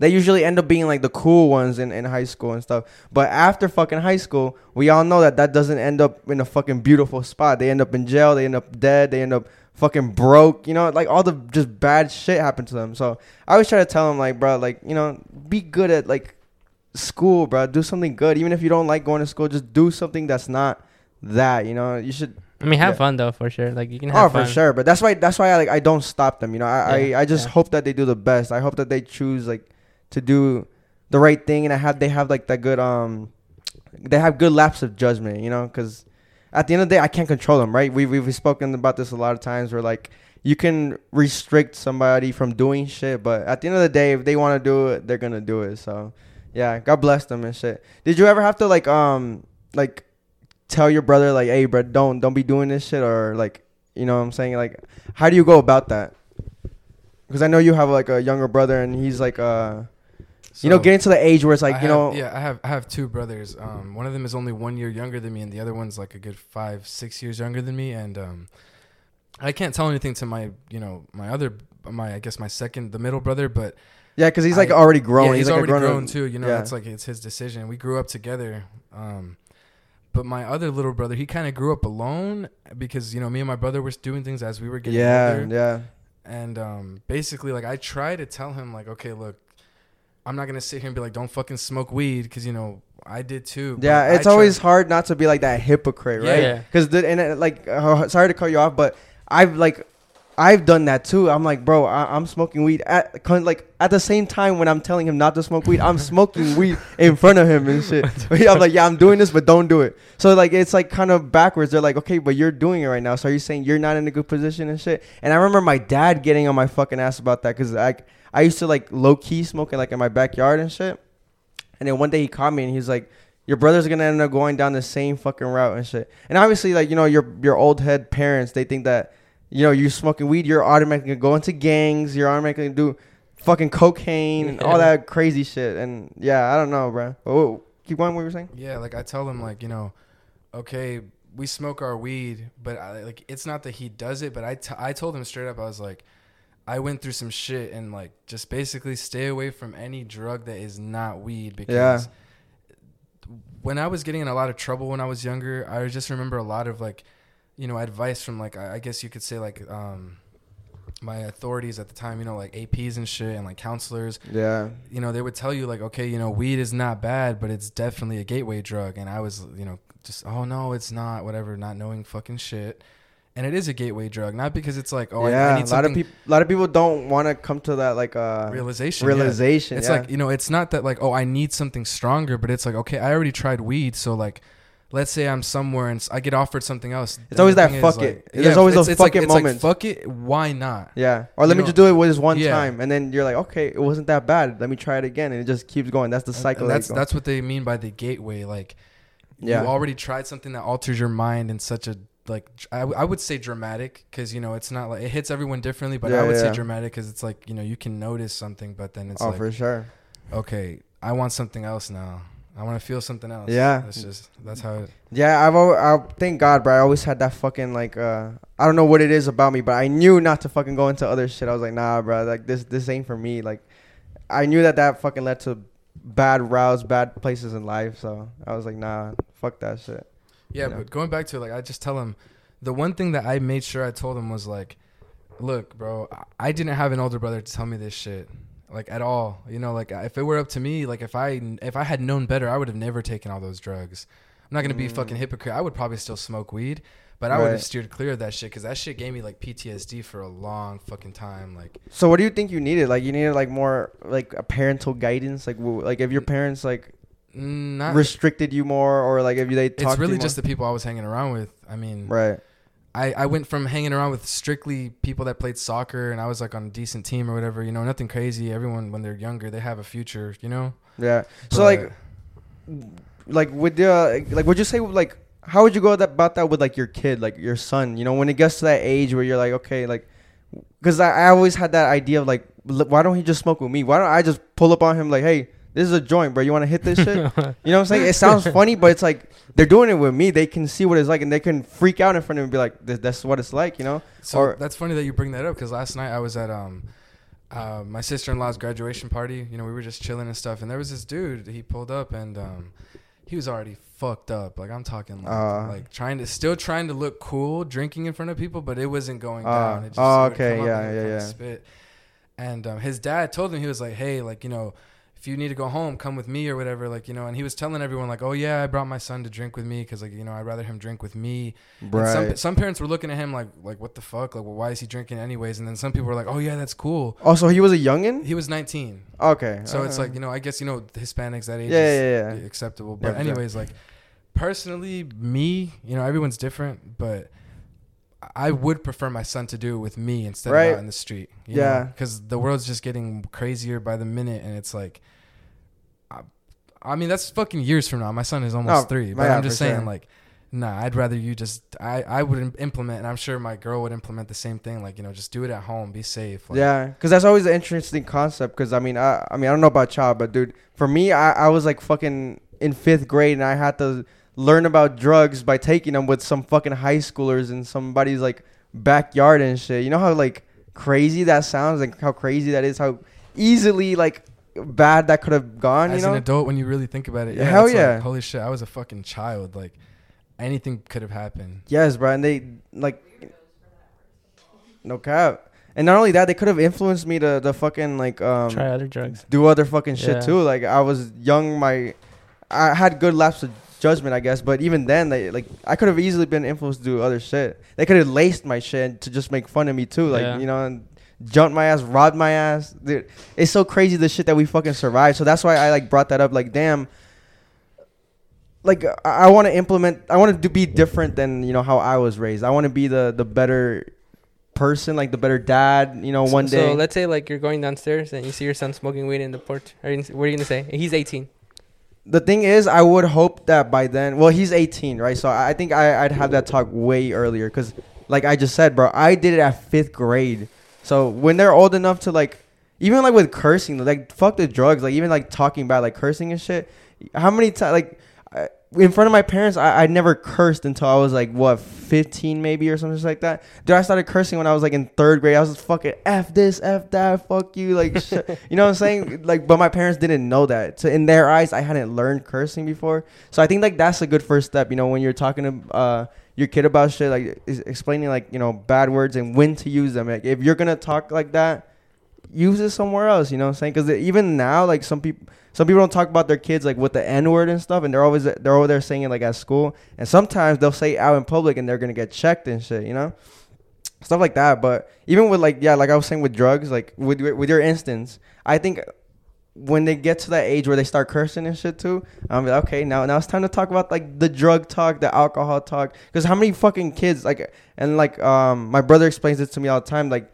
They usually end up being like the cool ones in, in high school and stuff. But after fucking high school, we all know that that doesn't end up in a fucking beautiful spot. They end up in jail. They end up dead. They end up fucking broke. You know, like all the just bad shit happened to them. So I always try to tell them like, bro, like you know, be good at like school, bro. Do something good. Even if you don't like going to school, just do something that's not that. You know, you should. I mean, have Yeah. fun though, for sure. Like you can Oh, have for fun. sure. But that's why that's why I like I don't stop them. You know, I Yeah, I, I just yeah. hope that they do the best. I hope that they choose like to do the right thing, and I have they have like that good um, they have good lapse of judgment. You know, because at the end of the day, I can't control them. Right? We we've spoken about this a lot of times. Where like you can restrict somebody from doing shit, but at the end of the day, if they want to do it, they're gonna do it. So yeah, God bless them and shit. Did you ever have to like um like tell your brother like, hey, bro, don't don't be doing this shit, or like, you know what I'm saying? Like, how do you go about that? Because I know you have like a younger brother, and he's like, uh, you know, getting to the age where it's like, I you have- know, yeah, I have I have two brothers. Um, one of them is only one year younger than me, and the other one's like a good five, six years younger than me. And um, I can't tell anything to my, you know, my other, my I guess my second, the middle brother, but yeah, because he's like I- already grown. Yeah, he's, like a already grown-up- grown too. You know, yeah. it's like it's his decision. We grew up together. Um, but my other little brother, he kind of grew up alone because you know me and my brother were doing things as we were getting Yeah, older. yeah, And um, basically, like I try to tell him, like, okay, look, I'm not gonna sit here and be like, don't fucking smoke weed, because you know I did too. yeah. It's try- always hard not to be like that hypocrite, Yeah. right? Yeah. Because the and uh, like, uh, sorry to cut you off, but I've like, I've done that too. I'm like, bro, I, I'm smoking weed at like at the same time when I'm telling him not to smoke weed, I'm (laughs) smoking weed in front of him and shit. (laughs) I'm like, yeah, I'm doing this, but don't do it. So like, it's like kind of backwards. They're like, okay, but you're doing it right now. So are you saying you're not in a good position and shit? And I remember my dad getting on my fucking ass about that because I I used to like low key smoking like in my backyard and shit. And then one day he caught me and he's like, "Your brother's gonna end up going down the same fucking route and shit." And obviously, like you know, your your old head parents, they think that you know you smoking weed, you're automatically gonna go into gangs, you're automatically gonna do fucking cocaine and all that crazy shit. And yeah, I don't know, bro. Oh, keep going. What you were saying? Yeah, like I tell them, like you know, okay, we smoke our weed, but I, like it's not that he does it, but I, t- I told him straight up, I was like, I went through some shit and like just basically stay away from any drug that is not weed because. Yeah. When I was getting in a lot of trouble when I was younger, I just remember a lot of like, you know, advice from like I I guess you could say like um, my authorities at the time, you know, like APs and shit and like counselors Yeah, you know, they would tell you like, okay, you know, weed is not bad, but it's definitely a gateway drug. And I was, you know, just, oh no, it's not, whatever, not knowing fucking shit. And it is a gateway drug, not because it's like, oh, I- yeah. I, a need lot something of people, a lot of people don't want to come to that like uh realization. yeah. realization. It's yeah. like, you know, it's not that like, oh, I need something stronger, but it's like, okay, I already tried weed, so like. Let's say I'm somewhere and I get offered something else. It's always that fuck like- it. There's always it's- those it's like- fuck it it's like, moments. fuck it. Why not? Yeah. Or let You me know- just do it with this one Yeah. time, and then you're like, okay, it wasn't that bad. Let me try it again, and it just keeps going. That's the cycle. And that that's that's what they mean by the gateway. Like, Yeah. you already tried something that alters your mind in such a like I, I, would say dramatic because you know it's not like it hits everyone differently, but Yeah, I would yeah. say dramatic because it's like you know you can notice something, but then it's oh, like for sure. okay, I want something else now. I want to feel something else. Yeah. that's just that's how. It, Yeah, I've al- I thank God, bro. I always had that fucking like uh I don't know what it is about me, but I knew not to fucking go into other shit. I was like, nah, bro. Like this this ain't for me. Like I knew that that fucking led to bad routes, bad places in life. So I was like, nah, fuck that shit. Yeah, Yeah. but going back to it, like I just tell him the one thing that I made sure I told him was like, look, bro, I- didn't have an older brother to tell me this shit. Like at all, you know. Like if it were up to me, like if I if I had known better, I would have never taken all those drugs. I'm not gonna be a fucking Mm. hypocrite. I would probably still smoke weed, but I would have steered clear of that shit because that shit gave me like PTSD for a long fucking time. Like So what do you think you needed? Like you needed like more like a parental guidance. Like w- like if your parents like mm, Mm, not. restricted you more, or like if you they talked it's really just the people I was hanging around with. I mean, right. I, I went from hanging around with strictly people that played soccer and I was like on a decent team or whatever, you know, nothing crazy. Everyone when they're younger, they have a future, you know? Yeah. So like like with uh, the like would you say like how would you go about that with like your kid like your son you know when it gets to that age where you're like okay like because I, I always had that idea of like why don't he just smoke with me why don't i just pull up on him like hey this is a joint bro you want to hit this shit (laughs) you know what i'm saying it sounds funny but it's like they're doing it with me they can see what it's like and they can freak out in front of me and be like this, that's what it's like you know So Or- that's funny that you bring that up because last night I was at um uh, my sister in law's graduation party. You know, we were just chilling and stuff, and there was this dude. He pulled up and um he was already fucked up. Like I'm talking like, Uh. like trying to still trying to look cool drinking in front of people, but it wasn't going Uh, down. It just, oh, okay, yeah, and it would yeah, yeah. Spit. And um, his dad told him he was like, hey, like you know. If you need to go home, come with me or whatever, like you know. And he was telling everyone like, "Oh yeah, I brought my son to drink with me because like you know I'd rather him drink with me and some, right some parents were looking at him like, like what the fuck? Like, well, why is he drinking anyways? And then some people were like, oh yeah, that's cool. also he was a youngin He was 19, okay so it's uh, like you know, I guess you know, Hispanics that age yeah is yeah yeah acceptable. But sure. anyways, like personally, me, you know, everyone's different, but I would prefer my son to do it with me instead Right. of out in the street. Yeah. because the world's just getting crazier by the minute, and it's like. I, I mean that's fucking years from now. My son is almost No, three, but yeah, I'm just saying, sure. like, Nah, I'd rather you just. I I would im- implement, and I'm sure my girl would implement the same thing. Like you know, just do it at home, be safe. Like, Yeah, because that's always an interesting concept. Because I mean, I I mean, I don't know about child, but dude, for me, I I was like fucking in fifth grade, and I had to learn about drugs by taking them with some fucking high schoolers in somebody's like backyard and shit. You know how like crazy that sounds, like how crazy that is, how easily like bad that could have gone. As you know? an adult, when you really think about it, Yeah, yeah, hell it's like, yeah. holy shit, I was a fucking child. Like anything could have happened. Yes, bro, and they like no cap. And not only that, they could have influenced me to the fucking like um Try other drugs. do other fucking shit Yeah. too. Like I was young, my I had good lapse of judgment, I guess. But even then, they like I could have easily been influenced to do other shit. They could have laced my shit to just make fun of me too, like Yeah. you know, and jumped my ass, robbed my ass. Dude, it's so crazy the shit that we fucking survived. So that's why I like brought that up. Like, damn. Like I, I want to implement. I want to be different than you know how I was raised. I want to be the the better person, like the better dad. You know, one so, day. So let's say like you're going downstairs and you see your son smoking weed in the porch. Are you, what are you gonna say? He's 18. The thing is, I would hope that by then, well, he's 18, right? So I think I, I'd have that talk way earlier, cause like I just said, bro, I did it at fifth grade. So when they're old enough to like, even like with cursing, like fuck the drugs, like even like talking about like cursing and shit. How many times like in front of my parents, I, I never cursed until I was like what 15 maybe or something like that. Dude, I started cursing when I was like in third grade. I was just fucking f this, f that, fuck you, like shit. (laughs) you know what I'm saying? Like, but my parents didn't know that. So in their eyes, I hadn't learned cursing before. So I think like that's a good first step. You know, when you're talking to uh, your kid about shit, like is explaining like you know bad words and when to use them. Like if you're gonna talk like that, use it somewhere else. You know what I'm saying? Because even now, like some people. Some people don't talk about their kids like with the N word and stuff, and they're always they're over there saying it like at school. And sometimes they'll say out in public, and they're gonna get checked and shit, you know, stuff like that. But even with like yeah, like I was saying with drugs, like with with your instance, I think when they get to that age where they start cursing and shit too, I'm like, okay, now now it's time to talk about like the drug talk, the alcohol talk. Because how many fucking kids like and like um my brother explains it to me all the time, like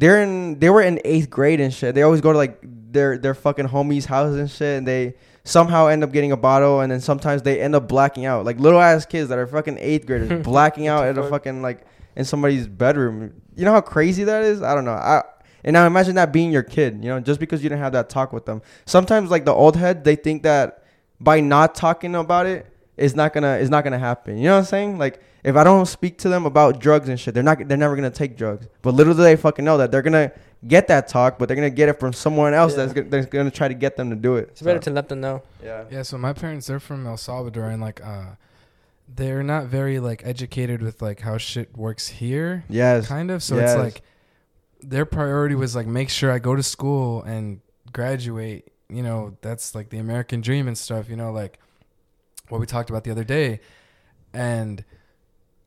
they're in they were in eighth grade and shit. They always go to like their their fucking homies' houses and shit, and they somehow end up getting a bottle, and then sometimes they end up blacking out. Like little ass kids that are fucking eighth graders (laughs) blacking out at a fucking like in somebody's bedroom. You know how crazy that is? I don't know. I and now imagine that being your kid. You know, just because you didn't have that talk with them. Sometimes like the old head, they think that by not talking about it, it's not gonna it's not gonna happen. You know what I'm saying? Like if I don't speak to them about drugs and shit, they're not they're never gonna take drugs. But little do they fucking know that they're gonna get that talk, but they're gonna get it from someone else Yeah. that's, gonna, that's gonna try to get them to do it. It's better to let them know. yeah. Yeah, so my parents they're from El Salvador and like uh they're not very like educated with like how shit works here. Yes. Kind of. So Yes. it's like their priority was like make sure I go to school and graduate. You know, that's like the American dream and stuff, you know, like what we talked about the other day. And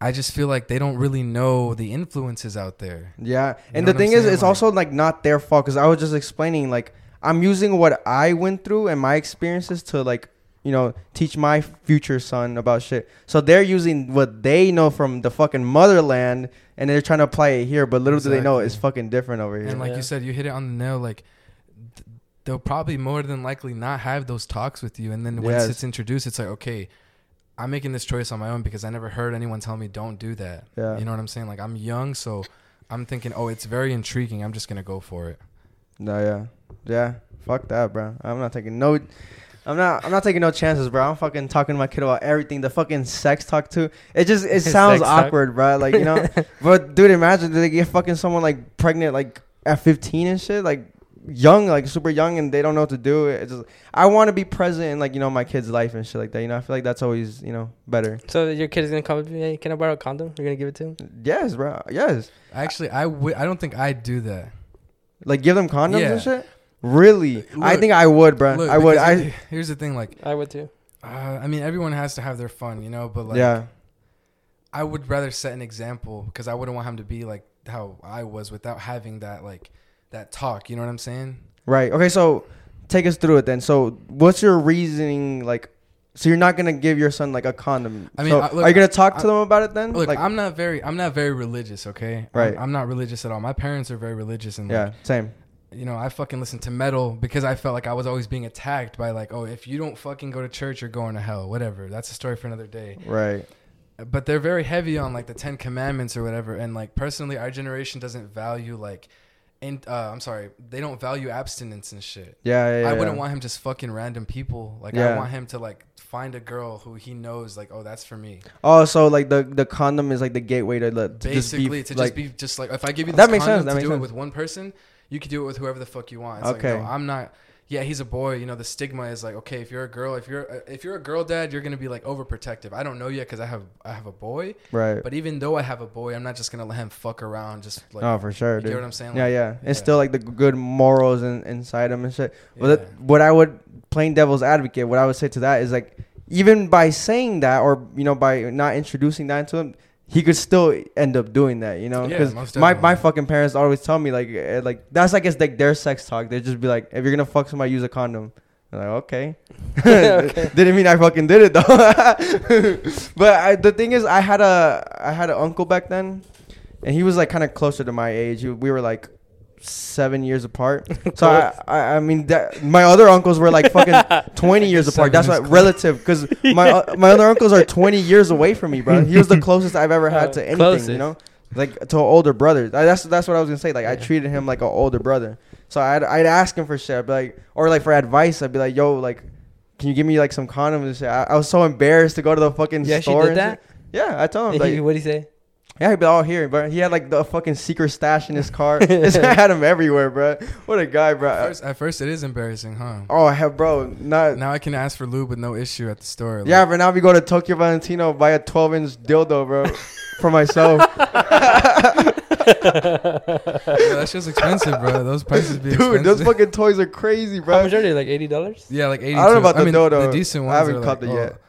I just feel like they don't really know the influences out there. Yeah, You and the thing is, it's Like- also like not their fault because I was just explaining like I'm using what I went through and my experiences to like you know teach my future son about shit. So they're using what they know from the fucking motherland and they're trying to apply it here, but little do they know it's fucking different over here. And like Yeah. you said, you hit it on the nail. Like th- they'll probably more than likely not have those talks with you, and then once Yes. it's introduced, it's like okay, I'm making this choice on my own because I never heard anyone tell me don't do that. Yeah. You know what I'm saying? Like I'm young, so I'm thinking, oh, it's very intriguing. I'm just gonna go for it. No, yeah, yeah. Fuck that, bro. I'm not taking no. I'm not. I'm not taking no chances, bro. I'm fucking talking to my kid about everything. The fucking sex talk too. It just it (laughs) sounds Sex talk. awkward, bro. Like you know. (laughs) but dude, imagine they get fucking someone like pregnant like at 15 and shit, like young, like super young, and they don't know what to do. It's just I want to be present in like you know my kid's life and shit like that. You know, I feel like that's always you know better. So your kid is gonna come up to you. Hey, can I borrow a condom? You're gonna give it to him. Yes, bro. Yes. Actually, I would. I don't think I'd do that. Like give them condoms Yeah. and shit. Really? I think I would, bro. Look, I would. I. here's the thing, like, I would too. uh, I mean, everyone has to have their fun, you know. But like, yeah. I would rather set an example because I wouldn't want him to be like how I was without having that like that talk. You know what I'm saying? Right. Okay. So take us through it then. So what's your reasoning? Like, so you're not gonna give your son like a condom. I mean, So I- look, are you gonna talk to I- them about it then? Look, like, I'm not very, I'm not very religious. Okay, I'm- Right. I'm, not religious at all. My parents are very religious, and yeah, like, same. you know, I fucking listened to metal because I felt like I was always being attacked by like, oh, if you don't fucking go to church, you're going to hell. Whatever. That's a story for another day. Right. but they're very heavy on like the Ten Commandments or whatever. And like personally, our generation doesn't value like, in uh, I'm sorry, they don't value abstinence and shit. Yeah, yeah, yeah. I wouldn't want him just fucking random people. Like I want him to like find a girl who he knows like, oh, that's for me. Oh, so like the the condom is like the gateway to, to Basically, just be to like just be just like if I give you this That makes condom sense, that to makes do it with one person, you could do it with whoever the fuck you want. It's Okay. like, no, I'm not. Yeah, he's a boy. You know, the stigma is like, okay, if you're a girl, if you're if you're a girl dad, you're gonna be like overprotective. I don't know yet because I have I have a boy, right. but even though I have a boy, I'm not just gonna let him fuck around. Just like, oh, for sure, you dude. get what I'm saying? yeah, Like, yeah. It's yeah. still like the good morals in, inside him and shit. But yeah. that, what I would playing devil's advocate, what I would say to that is like, even by saying that or you know by not introducing that to him, he could still end up doing that. You know, because most my, my fucking parents always tell me like eh, like that's I guess like their sex talk. They just be like, if you're gonna fuck somebody, use a condom. I'm like okay. (laughs) (laughs) Okay. Didn't mean I fucking did it though. (laughs) but I, the thing is, I had a I had an uncle back then, and he was like kind of closer to my age. He- We were like seven years apart. (laughs) So I, I, I mean, that, my other uncles were like fucking (laughs) twenty years apart. That's close. relative because (laughs) my uh, my other uncles are twenty years away from me, bro. He was the closest I've ever had to anything. closest. You know, like to an older brother. I- That's that's what I was gonna say. Like I treated him like an older brother. So I'd I'd ask him for shit. I'd be like, or like for advice. I'd be like, yo, like. Can you give me like some condoms and shit? I, I was so embarrassed to go to the fucking actually store. did that? shit. Yeah, I told him like, what do you say? Yeah, he'd be all here, bro. He had like the fucking secret stash in his car. (laughs) this guy had him everywhere, bro. What a guy, bro. At first, at first, it is embarrassing, huh? oh, hell, bro. Not. Now I can ask for lube with no issue at the store. like- yeah, but now we go to Tokyo Valentino, buy a 12 inch dildo, bro, (laughs) for myself. (laughs) Yeah, that shit's expensive, bro. Those prices be Dude, expensive. those fucking toys are crazy, How bro. much are they? Like eighty dollars? yeah, like eighty. I don't know about the mean, dildo. The decent I haven't are caught like, it oh, yet.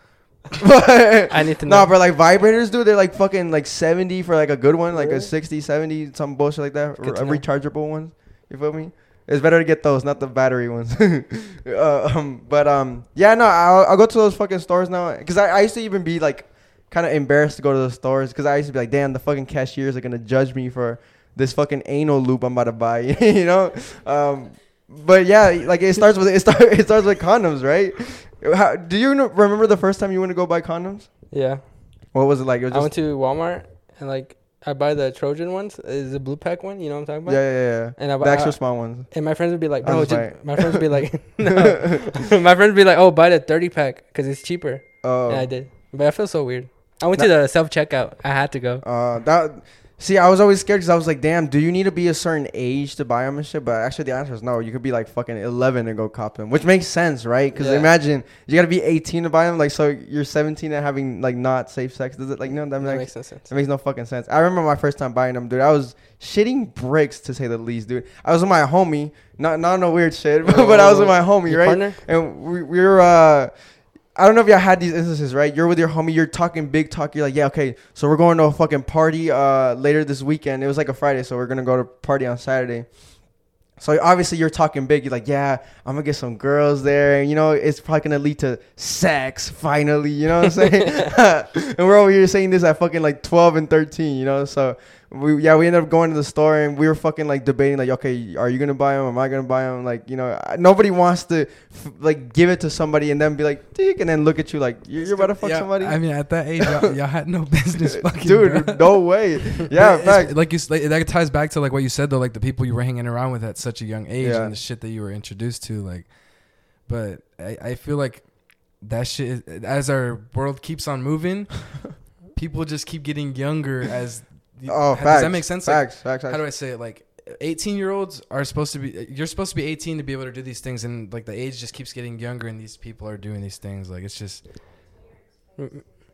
(laughs) But- I need to know. Nah, bro, like vibrators, dude, they're like fucking like 70 for like a good one, like a Really? 60, 70, some bullshit like that. Good a know. rechargeable one. You feel me? It's better to get those, not the battery ones. (laughs) uh, um, but um, yeah, no, I'll, I'll go to those fucking stores now. Because I, I used to even be like kind of embarrassed to go to the stores because I used to be like, damn, the fucking cashiers are going to judge me for this fucking anal loop I'm about to buy, (laughs) you know? Um, but yeah, like it starts with it, start, (laughs) it starts with condoms, right? How, do you remember the first time you went to go buy condoms? yeah, What was it like? It was I went to Walmart and like I buy the Trojan ones. Is the blue pack one? You know what I'm talking about? yeah, yeah. Yeah. And I The buy. extra small ones. and my friends would be like, bro, my friends would be like, (laughs) (laughs) no. my friends would be like, oh, buy the 30 pack because it's cheaper. Oh, And I did, but I feel so weird. I went to the self checkout. I had to go. uh, that. See, I was always scared because I was like, "Damn, do you need to be a certain age to buy them and shit?" But actually, the answer is no. You could be like fucking eleven and go cop them, which makes sense, right? Because Yeah. imagine you gotta be eighteen to buy them. Like, so you're seventeen and having like not safe sex. Does it like no? That makes makes no sense. It makes no fucking sense. I remember my first time buying them, dude. I was shitting bricks to say the least, dude. I was with my homie, not not no weird shit, (laughs) but, I was with my homie, Your right? partner? And we, we were, uh, I don't know if y'all had these instances, right? You're with your homie, you're talking big talk. You're like, yeah, okay, so we're going to a fucking party uh, later this weekend. It was like a Friday, so we're gonna go to party on Saturday. So obviously you're talking big. You're like, yeah, I'm gonna get some girls there. and You know, it's probably gonna lead to sex finally. You know what I'm saying? (laughs) (laughs) and we're over here saying this at fucking like 12 and 13. You know, so we yeah we ended up going to the store and we were fucking like debating like, okay, are you gonna buy them? Am I gonna buy them? Like, you know, nobody wants to f- like give it to somebody and then be like, dick, and then look at you like you're, you're about to fuck Yeah, somebody. I mean, at that age, y'all, y'all had no (laughs) business (laughs) fucking. Dude, bro. no way. (laughs) Yeah, in fact. like you, like, that ties back to like what you said though, like the people you were hanging around with at such a young age Yeah. and the shit that you were introduced to, like. But I, I feel like that shit, is, as our world keeps on moving, people just keep getting younger as. Oh, does facts. that make sense? Like, Facts, facts, facts. how do I say it? Like, 18 year olds are supposed to be. You're supposed to be 18 to be able to do these things, and like the age just keeps getting younger, and these people are doing these things. Like, it's just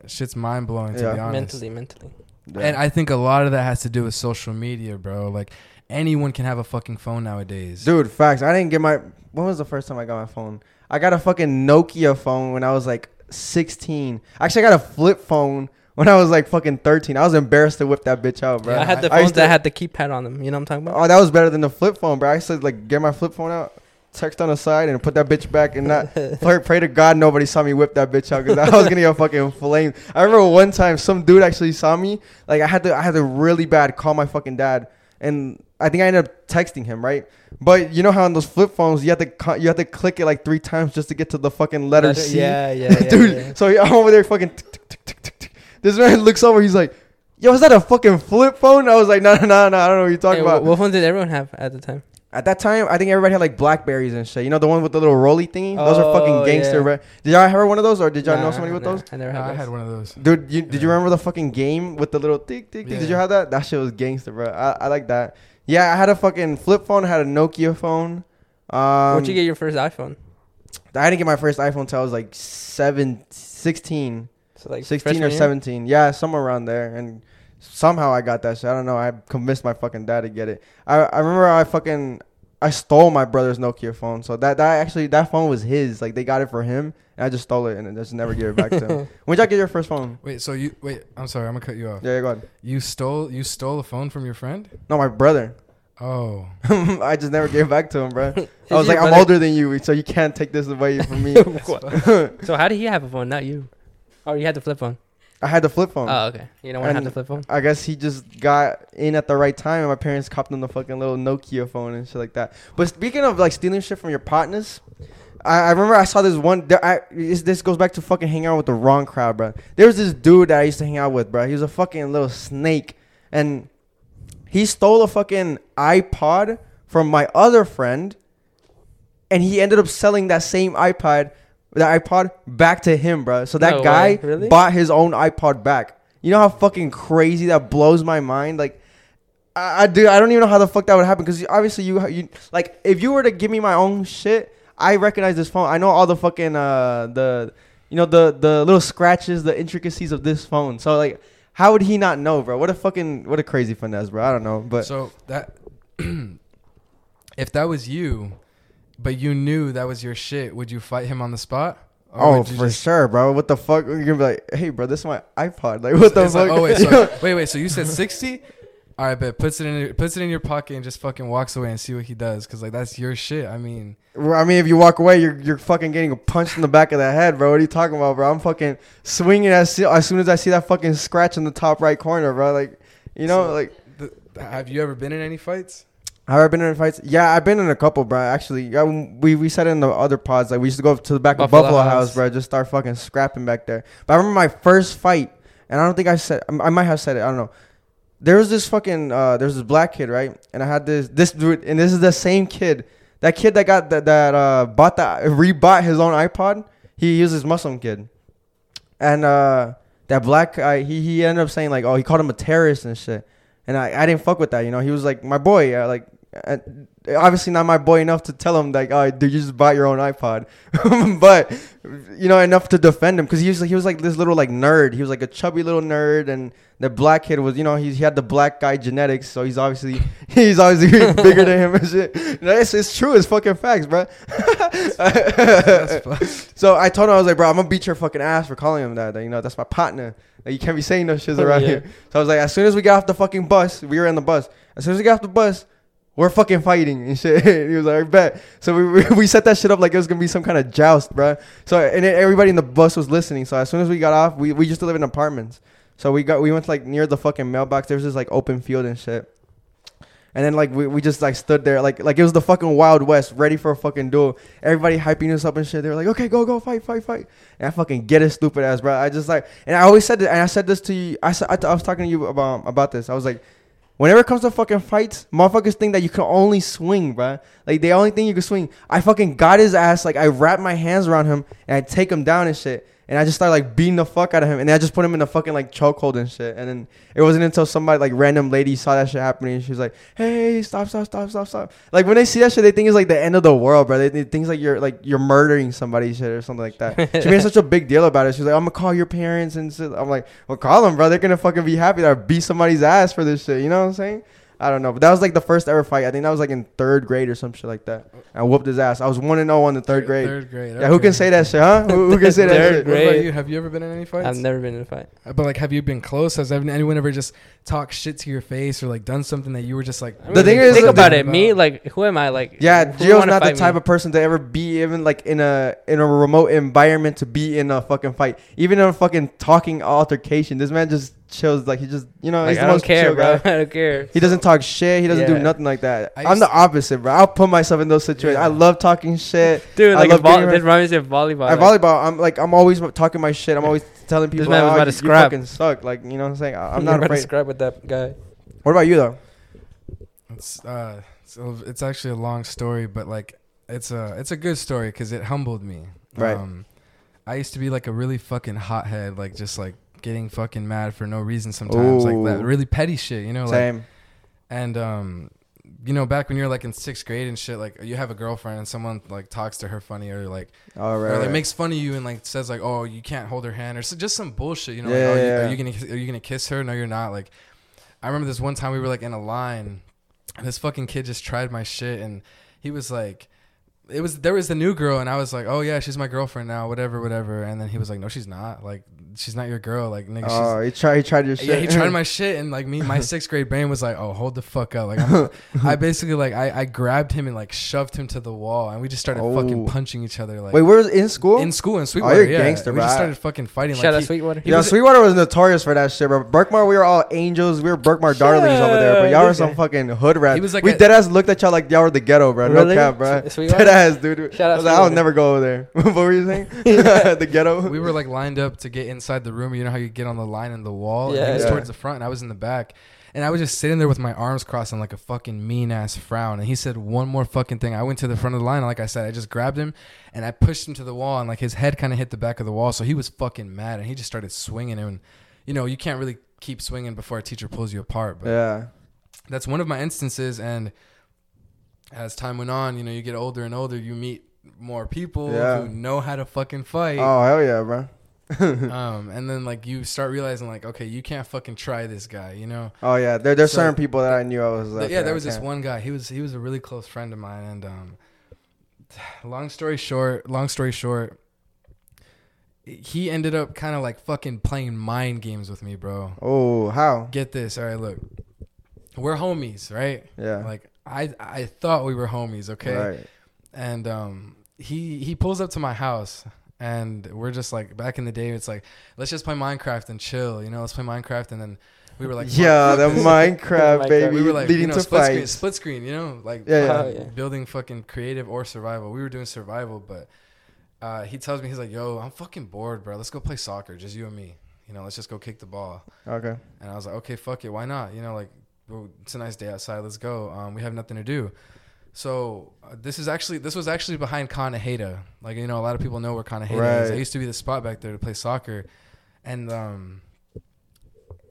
shit's mind blowing to Yeah. be honest. Mentally, mentally. Yeah. And I think a lot of that has to do with social media, bro. Like anyone can have a fucking phone nowadays. Dude, facts. I didn't get my. When was the first time I got my phone? I got a fucking Nokia phone when I was like 16. Actually, I got a flip phone when I was like fucking 13. I was embarrassed to whip that bitch out, bro. I had the phones to- that had the keypad on them. You know what I'm talking about? Oh, that was better than the flip phone, bro. I used to like get my flip phone out, text on the side, and put that bitch back, and not (laughs) pray, pray to God nobody saw me whip that bitch out because I was gonna get fucking flamed. I remember one time some dude actually saw me. Like I had to, I had to really bad call my fucking dad, and I think I ended up texting him, right? But you know how on those flip phones you have to you have to click it like three times just to get to the fucking letter C. Yeah, yeah, yeah. (laughs) dude. yeah. So I'm over there fucking. tick, tick, tick. This man (laughs) looks over. He's like, "Yo, is that a fucking flip phone?" I was like, "No, no, no, no. I don't know what you're talking Hey, about." what phone did everyone have at the time? At that time, I think everybody had like Blackberries and shit. You know the one with the little rolly thingy. Those are Oh, fucking gangster, yeah. bro. Did y'all have one of those, or did y'all know somebody with nah, those? I never had. I had. had one of those. Dude, you, did you remember the fucking game with the little tick tick tick? Did you have that? That shit was gangster, bro. I, I like that. Yeah, I had a fucking flip phone. I had a Nokia phone. Um, Where'd you get your first iPhone? I didn't get my first iPhone until I was like seven, 16, So like 16 freshman or year? 17. Yeah, somewhere around there. And somehow I got that shit. I don't know. I convinced my fucking dad to get it. I, I remember I fucking I stole my brother's Nokia phone. So that that actually that phone was his. Like they got it for him, and I just stole it and I just never gave it back to him. (laughs) When did y'all get your first phone? Wait, so you wait? I'm sorry, I'm gonna cut you off. Yeah, yeah, go ahead. You stole you stole a phone from your friend? No, my brother. Oh, (laughs) I just never gave back to him, bro. (laughs) I was your like, I'm older than you, so you can't take this away from me. So how did he have a phone, not you? Oh, you had the flip phone. I had the flip phone. Oh, okay. You don't want to have the flip phone. I guess he just got in at the right time, and my parents copped him the fucking little Nokia phone and shit like that. But speaking of like stealing shit from your partners, I, I remember I saw this one. There, I, this, this goes back to fucking hanging out with the wrong crowd, bro. There was this dude that I used to hang out with, bro. He was a fucking little snake, and he stole a fucking iPod from my other friend, and he ended up selling that same iPod, that iPod, back to him, bro. So that No guy really? bought his own iPod back. You know how fucking crazy that blows my mind. Like, I, I do. I don't even know how the fuck that would happen. Because obviously you, you like, if you were to give me my own shit, I recognize this phone. I know all the fucking uh the, you know the the little scratches, the intricacies of this phone. So like, how would he not know, bro? What a fucking what a crazy finesse, bro. I don't know, but so that (clears throat) if that was you, but you knew that was your shit, would you fight him on the spot? Or oh for just- sure, bro. What the fuck? You're gonna be like, hey, bro, this is my iPod. Like, what the It's like, fuck? oh wait, so, (laughs) wait, wait. So you said sixty? All right, but puts it in your, puts it in your pocket and just fucking walks away and see what he does because like that's your shit. I mean, I mean, if you walk away, you're you're fucking getting a punch in the back of the head, bro. What are you talking about, bro? I'm fucking swinging as as soon as I see that fucking scratch in the top right corner, bro. Like, you know, So- like. the, have you ever been in any fights? Have I been in fights? Yeah, I've been in a couple, bro. Actually, yeah, we we said it in the other pods. Like we used to go to the back Buffalo of Buffalo House. House. bro. Just start fucking scrapping back there. But I remember my first fight, and I don't think I said. I might have said it. I don't know. There was this fucking. Uh, there's this black kid, right? And I had this this dude, and this is the same kid. That kid that got that that uh bought that rebought his own iPod. He, he was this Muslim kid, and uh that black guy he he ended up saying like oh he called him a terrorist and shit. And I, I didn't fuck with that, you know. He was like my boy, uh, like uh, obviously not my boy enough to tell him like, oh, dude, you just bought your own iPod, (laughs) but you know enough to defend him because he was he was like this little like nerd. He was like a chubby little nerd, and the black kid was you know he, he had the black guy genetics, so he's obviously (laughs) he's obviously bigger than him and shit. No, it's, it's true, it's fucking facts, bro. (laughs) So I told him I was like, bro, I'm gonna beat your fucking ass for calling him that. Like, you know, that's my partner. Like, you can't be saying those shits around yeah. here. So I was like, as soon as we got off the fucking bus, we were in the bus. As soon as we got off the bus, we're fucking fighting and shit. (laughs) he was like, I bet. So we, we set that shit up like it was gonna be some kind of joust, bro. So and everybody in the bus was listening. So as soon as we got off, we we used to live in apartments. So we got we went to like near the fucking mailbox. There was this like open field and shit. And then like we, we just like stood there like like it was the fucking Wild West, ready for a fucking duel. Everybody hyping us up and shit. They were like, okay, go go fight fight fight. And I fucking get his stupid ass, bro. I just like and I always said this, and I said this to you. I I, I was talking to you about about this. I was like, whenever it comes to fucking fights, motherfuckers think that you can only swing, bro. Like the only thing you can swing. I fucking got his ass. Like I wrapped my hands around him and I take him down and shit. And I just started like beating the fuck out of him, and then I just put him in a fucking like chokehold and shit. And then it wasn't until somebody like random lady saw that shit happening, and she was like, "Hey, stop, stop, stop, stop, stop!" Like when they see that shit, they think it's like the end of the world, bro. They, they think like you're like you're murdering somebody, shit or something like that. she made such a big deal about it. She was like, "I'm gonna call your parents," and shit. I'm like, "Well, call them, bro. They're gonna fucking be happy that I beat somebody's ass for this shit." You know what I'm saying? I don't know, but that was like the first ever fight. I think that was like in third grade or some shit like that. I whooped his ass. I was one and zero on the third grade. Third grade. Yeah, who can say that shit, huh? Who, who can say that Third shit? What about you? Have you ever been in any fights? I've never been in a fight. Uh, But like, have you been close? Has anyone ever just talked shit to your face or like done something that you were just like? I The thing mean, is- think about it. Me, like, who am I? Like, Yeah, who Gio's not the type me? of person to ever be even like in a in a remote environment to be in a fucking fight. Even in a fucking talking altercation, this man just chills. Like he just, you know, Like, he's the I don't most care, chill bro. guy. (laughs) I don't care. He doesn't talk shit. He doesn't do nothing like that. I I'm the opposite, bro. I'll put myself in those situations. Yeah. I love talking shit. (laughs) Dude, I like, love a this reminds me of volleyball. At like- volleyball, I'm like I'm always talking my shit. I'm always telling people, this man was oh, about to you, you scrap." fucking suck. Like you know what I'm saying? I- I'm not about to afraid. scrap with that guy. What about you though? It's uh, so it's actually a long story, but like it's a it's a good story because it humbled me. Right. Um, I used to be like a really fucking hothead, like just like getting fucking mad for no reason sometimes, like that really petty shit, you know. Like, Same. and um, you know, back when you're like in sixth grade and shit, like you have a girlfriend and someone like talks to her funny or like All right. or like right. makes fun of you and like says like, oh, you can't hold her hand or so, just some bullshit, you know? Yeah, like, oh, yeah, you, are you gonna are you gonna kiss her? No, you're not. Like, I remember this one time we were like in a line, and this fucking kid just tried my shit, and he was like. It was there was the new girl and I was like, oh yeah, she's my girlfriend now, whatever, whatever. And then he was like, no, she's not. Like, she's not your girl. Like, nigga, she's Oh, he tried. He tried your shit. yeah, he tried my (laughs) shit, and like me, my (laughs) sixth grade brain was like, "Oh, hold the fuck up!" Like, I'm, (laughs) I basically like I, I grabbed him and like shoved him to the wall, and we just started oh. fucking Oh. punching each other. Like Wait, where was in school? in school in Sweetwater, Oh, you're a yeah, gangster, we bro. just started fucking fighting. Shout out like, he- Sweetwater. he yeah, was- Sweetwater was notorious for that shit, bro. Berkmar, we were all angels. We were Berkmar darlings over there, but y'all were some fucking hood rats. He was like we a- dead ass looked at y'all like y'all were the ghetto, bro. Really? No cap, bro. Sweetwater? Dead ass, dude. Shout out I was like, I'll never go over there. (laughs) what were you saying? (laughs) (laughs) the ghetto. we were like lined up to get inside the room. You know how you get on the line in the wall? and Yeah, he was yeah. towards the front, and I was in the back. And I was just sitting there with my arms crossed and like a fucking mean ass frown. And he said one more fucking thing. I went to the front of the line. And like I said, I just grabbed him and I pushed him to the wall. And like his head kind of hit the back of the wall. So he was fucking mad. And he just started swinging. And, you know, you can't really keep swinging before a teacher pulls you apart. But yeah. that's one of my instances. And as time went on, you know, you get older and older, you meet more people Yeah. who know how to fucking fight Oh hell yeah, bro. (laughs) um, and then like you start realizing like, okay, you can't fucking try this guy, you know? Oh yeah, there there's So- certain people that I knew I was like. yeah, there was this one guy. He was he was a really close friend of mine, and um, (sighs) long story short, long story short, he ended up kind of like fucking playing mind games with me, bro. Oh how? Get this, all right, look, we're homies, right? Yeah. Like I I thought we were homies, okay? Right. and um, he he pulls up to my house and we're just like back in the day it's like let's just play minecraft and chill you know let's play minecraft and then we were like yeah, the. Minecraft Minecraft. (laughs) baby we were like leading you know to split screen, split screen you know like Yeah, yeah. Oh, yeah. building fucking creative or survival we were doing survival but uh, he tells me he's like yo i'm fucking bored bro let's go play soccer just you and me you know let's just go kick the ball Okay. and I was like, okay, fuck it, why not? You know, like well, it's a nice day outside. Let's go. Um, we have nothing to do. So uh, this is actually this was actually behind Kanoheda. Like you know, a lot of people know where Kanoheda is. Right. I used to be the spot back there to play soccer, and um,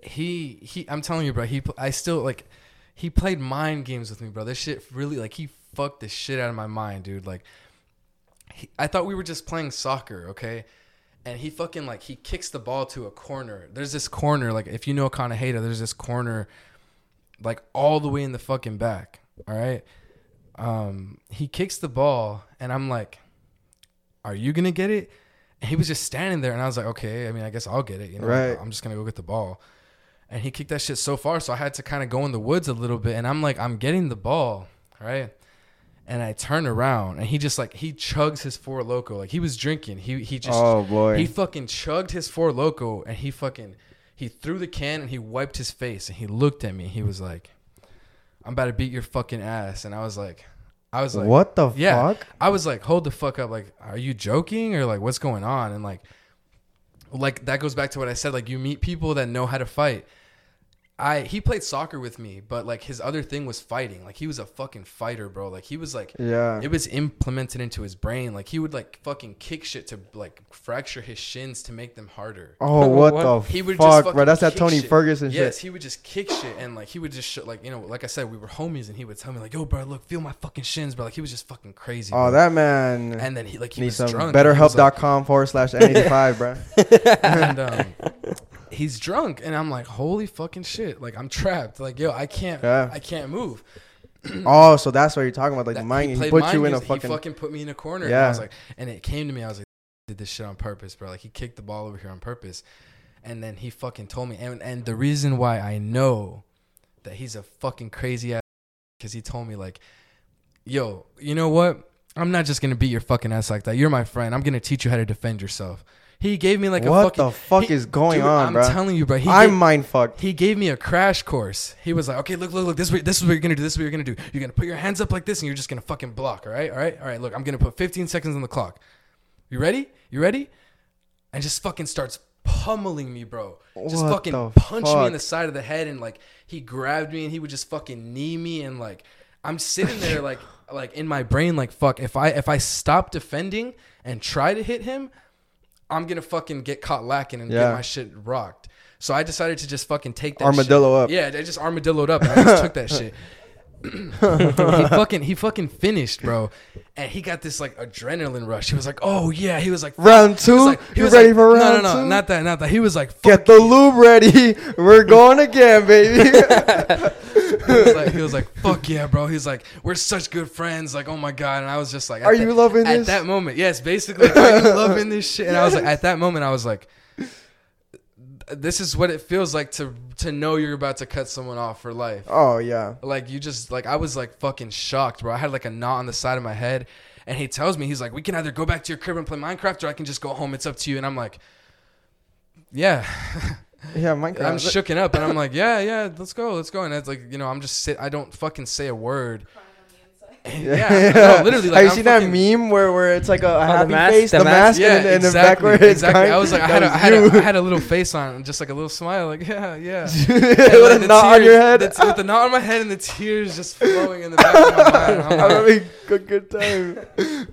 he he. I'm telling you, bro. He I still like he played mind games with me, bro. This shit really like he fucked the shit out of my mind, dude. Like he, I thought we were just playing soccer, okay? And he fucking like he kicks the ball to a corner. There's this corner, like if you know Kanoheda, there's this corner like all the way in the fucking back. All right. Um, he kicks the ball, and I'm like, "Are you gonna get it?" And he was just standing there, and I was like, "Okay, I mean, I guess I'll get it." You know, Right. I'm just gonna go get the ball. And he kicked that shit so far, so I had to kind of go in the woods a little bit, and I'm like, I'm getting the ball, right? And I turn around, and he just like he chugs his Four Loko, like he was drinking. He he just oh boy. he fucking chugged his Four Loko and he fucking he threw the can and he wiped his face and he looked at me. He was like, "I'm about to beat your fucking ass." And I was like, I was like, what the yeah. fuck? I was like, "Hold the fuck up! Like, are you joking or like what's going on?" And like, like that goes back to what I said. Like, you meet people that know how to fight. I he played soccer with me, but like his other thing was fighting. Like he was a fucking fighter, bro. Like he was like Yeah. it was implemented into his brain. Like he would like fucking kick shit to like fracture his shins to make them harder. Oh, what, What? the He would just fuck, fucking bro? That's that Tony shit. Ferguson Yes, shit. he would just kick shit and like he would just sh- like you know like I said we were homies and he would tell me like yo bro look feel my fucking shins bro like he was just fucking crazy. Oh, bro. that man and then he like he was some drunk. was, like- forward slash N85, bro. (laughs) and um, he's drunk and I'm like holy fucking shit like I'm trapped like yo I can't Yeah. I can't move. (clears throat) Oh, so that's what you're talking about, like the That- mind. He, played put mind you in a fucking. He fucking put me in a corner. And Yeah. I was like, and it came to me. I was like, did this shit on purpose, bro. Like he kicked the ball over here on purpose, and then he fucking told me. And and the reason why I know that he's a fucking crazy ass because he told me like, yo, you know what? I'm not just gonna beat your fucking ass like that. You're my friend. I'm gonna teach you how to defend yourself. He gave me like a fucking. what the fuck he- is going dude, on, I'm bro? telling you, bro. He I'm gave- mind fucked. he gave me a crash course. He was like, okay, look, look, look. This is what, this is what you're gonna do. This is what you're gonna do. You're gonna put your hands up like this, and you're just gonna fucking block. All right, all right, all right. Look, I'm gonna put 15 seconds on the clock. You ready? You ready? And just fucking starts pummeling me, bro. Just What fucking punch me in the side of the head, and like he grabbed me, and he would just fucking knee me, and like I'm sitting there like (laughs) like in my brain like fuck if I if I stop defending and try to hit him, I'm gonna fucking get caught lacking and Yeah. get my shit rocked. So I decided to just fucking take that Armadillo shit. up. Yeah, I just armadilloed up and I just took that (laughs) shit. (clears throat) he fucking he fucking finished, bro. And he got this like adrenaline rush. He was like, "Oh yeah." He was like, Round He was two? like, he was ready like, for round no, no, two? not that, not that. He was like, Get the lube ready. (laughs) We're going again, baby. (laughs) he was like, he was like, "Fuck yeah, bro." He's like, "We're such good friends." Like, oh my god. And I was just like, Are that- you loving at this? that moment? Yes, basically, like, are you loving this shit? And I was like, at that moment, I was like, this is what it feels like to to know you're about to cut someone off for life. oh yeah. Like you just like I was like fucking shocked, bro. I had like a knot on the side of my head, and he tells me he's like, "We can either go back to your crib and play Minecraft, or I can just go home. It's up to you." And I'm like, "Yeah." (laughs) (laughs) Yeah, Minecraft. I'm shooken up, and I'm like, "Yeah, yeah, let's go, let's go." And it's like, you know, I'm just sit. I don't fucking say a word. (laughs) yeah, (laughs) no, literally. Like, Have you I'm seen fucking- that meme where, where it's like a, a happy mask? face, the, The mask, mask? Yeah, and, then- and then exactly. backward it's exactly. kind- I was like, I that had, a, I, had a, had a little face on, just like a little smile, like, yeah, yeah. with And, a like, the knot on your head. the t- with the knot on my head and the tears just flowing in the back of my mind. I'm I'm like- having a good time.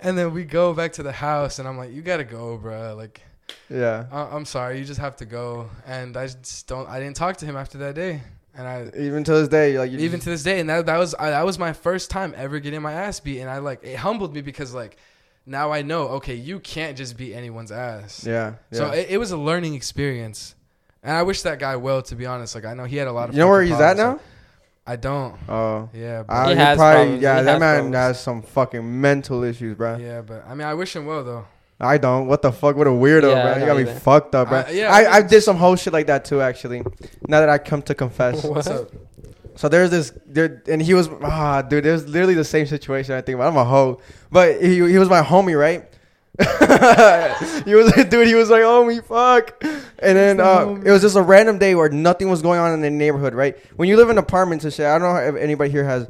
and then we go back to the house, and I'm like, "You gotta go, bro. Like, Yeah. I- I'm sorry, you just have to go." And I just don't. I didn't talk to him after that day, and I Even to this day, like you even to this day, and that that was I, that was my first time ever getting my ass beat, and I like it humbled me because like now I know okay, you can't just beat anyone's ass. yeah. yeah. So it, it was a learning experience, and I wish that guy well. To be honest, like I know he had a lot of. you know where fucking he's at now? problems. I don't. Oh. Yeah, but, Uh, He he has probably, problems. yeah, He that has man problems. has some fucking mental issues, bro. yeah, but I mean, I wish him well though. I don't. What the fuck? What a weirdo, Yeah, bro. You don't got me either. fucked up, bro. I- yeah, I, I I did some whole shit like that too, actually. Now that I come to confess. (laughs) What? What's up? So there's this, there, and he was, ah, dude, it was literally the same situation I think about. I'm a hoe, but he, he was my homie, right? (laughs) he was, a dude, he was like, homie, fuck. And then uh, it was just a random day where nothing was going on in the neighborhood, right? When you live in apartments and shit, I don't know if anybody here has,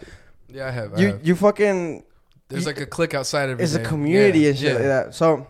Yeah, I have. I you, have. you fucking, There's like a click outside of. It. It's a community yeah, and shit yeah. like that. So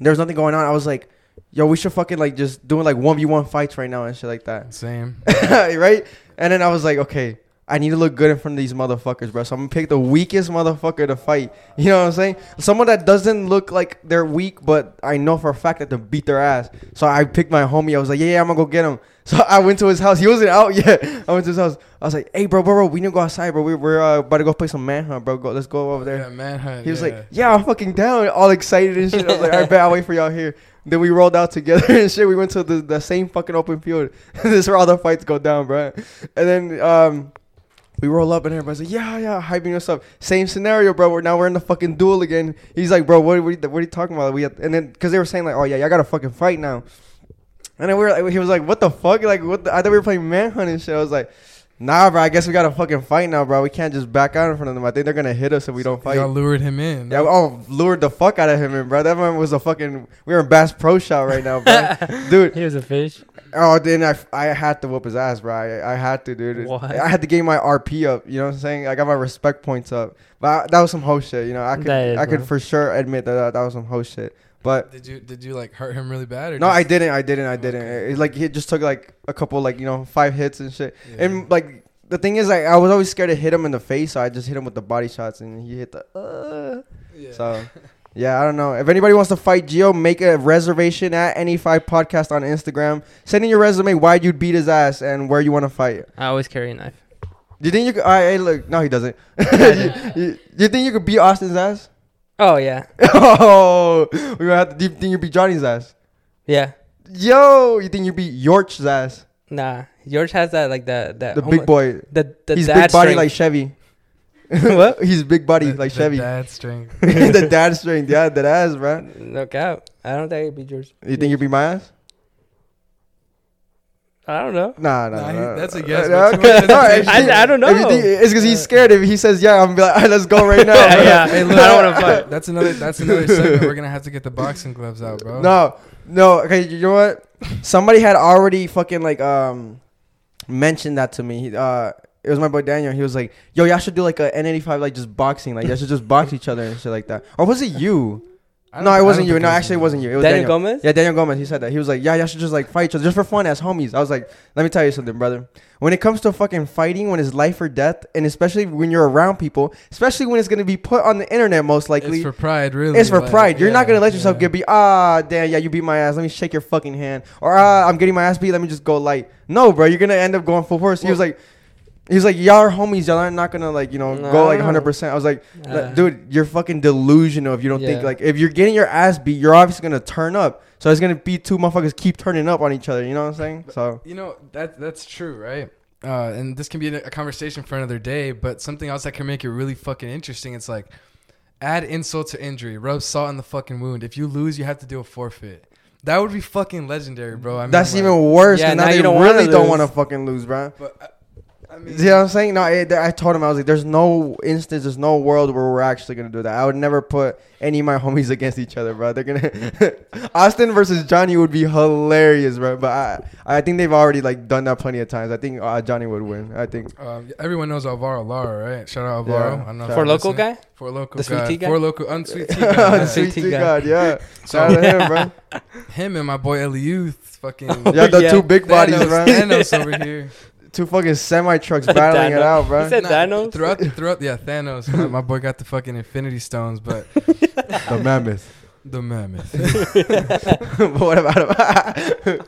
there was nothing going on. I was like, yo, we should fucking like just doing like 1v1 fights right now and shit like that. Same. (laughs) right? And then I was like, okay, I need to look good in front of these motherfuckers, bro. So I'm gonna pick the weakest motherfucker to fight. (laughs) You know what I'm saying? Someone that doesn't look like they're weak, but I know for a fact that they beat their ass. So I picked my homie. I was like, yeah, yeah, I'm gonna go get him. (laughs) So I went to his house. He wasn't out yet. (laughs) I went to his house. I was like, hey, bro, bro, bro, we need to go outside, bro. We, we're uh, about to go play some manhunt, bro. Go, let's go over there. Yeah, manhunt. He was yeah. like, "Yeah, I'm fucking down," (laughs) all excited and shit. I was like, "All right, bet I'll wait for y'all here." Then we rolled out together and shit. We went to the, the same fucking open field. this is where all the fights go down, bro. And then um, we roll up and everybody's like, "Yeah, yeah," hyping us up. Same scenario, bro. We're now we're in the fucking duel again. He's like, "Bro, what, what, are, you, what are you talking about?" We had, and then because they were saying like, "Oh yeah, y'all got to fucking fight now." And then we were like, he was like, "What the fuck?" Like, what? The, I thought we were playing manhunt and shit. I was like. Nah, bro. I guess we gotta fucking fight now, bro. We can't just back out in front of them. I think they're gonna hit us if we don't fight. Y'all lured him in. Yeah, oh, lured the fuck out of him, and bro. That man was a fucking. We were in Bass Pro Shop right now, bro. (laughs) dude. He was a fish. Oh, then I, I had to whoop his ass, bro. I, I had to, dude. What? I had to gain my RP up. You know what I'm saying? I got my respect points up. But I, that was some hoe shit. You know, I could That is, I could for sure admit that that, that was some hoe shit. But Did you did you like hurt him really bad or no, I didn't. I didn't. I didn't. Okay. It, like he just took like a couple like you know five hits and shit. Yeah. And like the thing is, like I was always scared to hit him in the face, so I just hit him with the body shots, and he hit the. Uh, yeah. so, (laughs) yeah, I don't know. If anybody wants to fight Gio, make a reservation at N85 podcast on Instagram. Send in your resume why you'd beat his ass and where you want to fight. I always carry a knife. Do you think you could? I hey, look. No, he doesn't. (laughs) you, you- you think you could beat Austin's ass? Oh yeah, (laughs) Oh, we have to. Do you think you beat Johnny's ass? yeah. Yo, you think you beat York's ass? Nah, George has that like that that The big boy. The the He's big body strength. like Chevy. (laughs) What? He's big body The- like the Chevy. Dad strength. (laughs) the (laughs) dad strength. Yeah, that ass, bro. no cap. I don't think it'd be yours. You think you beat my ass? I don't know. Nah, nah, Nah, he- nah, that's a guess, nah, okay. much No, hesitation. actually, I- I don't know. think- it's because he's scared. If he says yeah, I'm gonna be like, all right, let's go right now. bro. Yeah, Hey, look, I don't wanna fight. That's another. That's another segment. We're gonna have to get the boxing gloves out, bro. No, no. Okay, you know what? Somebody had already fucking like um mentioned that to me. He, uh, it was my boy Daniel. He was like, "Yo, y'all should do like a N85 like just boxing. Like y'all should just box each other and shit like that." Or was it you? No, I it wasn't you. No, actually, it wasn't you. It was Daniel, Daniel. Gomez. Yeah, Daniel Gomez. He said that. He was like, "Yeah, y'all should just like fight each other just for fun as homies." I was like, "Let me tell you something, brother. When it comes to fucking fighting, when it's life or death, and especially when you're around people, especially when it's gonna be put on the internet, most likely." It's for pride, really. It's for like, pride. You're not gonna let yourself yeah. get beat. Ah, damn, yeah, you beat my ass. Let me shake your fucking hand. Or ah, I'm getting my ass beat. Let me just go light. No, bro, you're gonna end up going full force. he was like, he was like, y'all are homies. Y'all are not gonna like, you know, No, go like 100. percent I was like, Uh, dude, you're fucking delusional if you don't think like if you're getting your ass beat, you're obviously gonna turn up. So it's gonna be two motherfuckers keep turning up on each other. You know what I'm saying? So You know that that's true, right? Uh, and this can be a, a conversation for another day. But something else that can make it really fucking interesting. It's like add insult to injury, rub salt in the fucking wound. If you lose, you have to do a forfeit. That would be fucking legendary, bro. I mean, that's like- even worse. Yeah, Yeah, now, now they you don't wanna really don't want to fucking lose, bro. But I, I mean, You know what I'm saying? No, I, I told him I was like, "There's no instance, there's no world where we're actually gonna do that. I would never put any of my (laughs) homies against each other, bro. They're gonna (laughs) Austin versus Johnny would be hilarious, bro. But I, I think they've already like done that plenty of times. I think uh, Johnny would win. I think. um, everyone knows Alvaro Lara, right? Shout out Alvaro. Yeah. I don't know For For local listening. guy. For local The sweet guy. tea guy? For local unsweet tea (laughs) guy. yeah. Sweet Tea tea guy. God, yeah. So Shout out to him, bro. him and my boy Eliud, fucking Yeah, the yeah. two big bodies, Thanos, bro. Thanos over here. Two fucking semi trucks battling it out, bro. He said Nah, Thanos. Throughout, the throughout, yeah, Thanos. My, my boy got the fucking Infinity Stones, but (laughs) the mammoth. the mammoth. (laughs) (laughs) but what about him?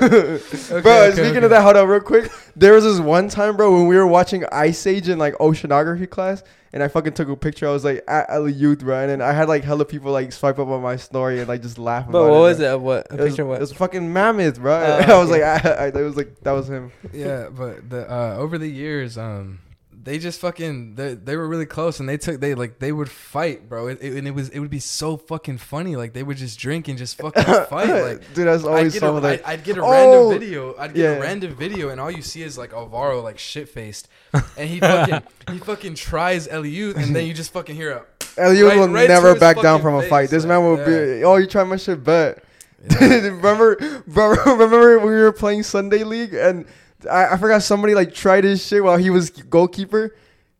Okay, bro, okay, speaking okay. of that, hold on real quick. There was this one time, bro, when we were watching Ice Age in like oceanography class, and I fucking took a picture. I was like at Eliud, bro, and then I had like hella people like swipe up on my story and like just laugh. But about what it, was bro. it? What a It was, picture? of it What? was fucking mammoth, bro. Oh, (laughs) I was like. (laughs) I, I, it was like that was him. yeah, but the uh, over the years, um, they just fucking they, they were really close, and they took they like they would fight, bro, it, it- and it was it would be so fucking funny. Like they would just drink and just fucking (laughs) fight. Like dude, that's always get, some of the. I'd, I'd get a Oh! random video. I'd get Yeah. a random video, and all you see is like Alvaro like shit faced, and he fucking (laughs) he fucking tries Eliud, and then you just fucking hear a Eliud right- will right never back down from a face, fight. This like, man will yeah. be. Oh, you try my shit, bet. Yeah. (laughs) remember, remember when we were playing Sunday League and I, I forgot somebody like tried his shit while he was goalkeeper.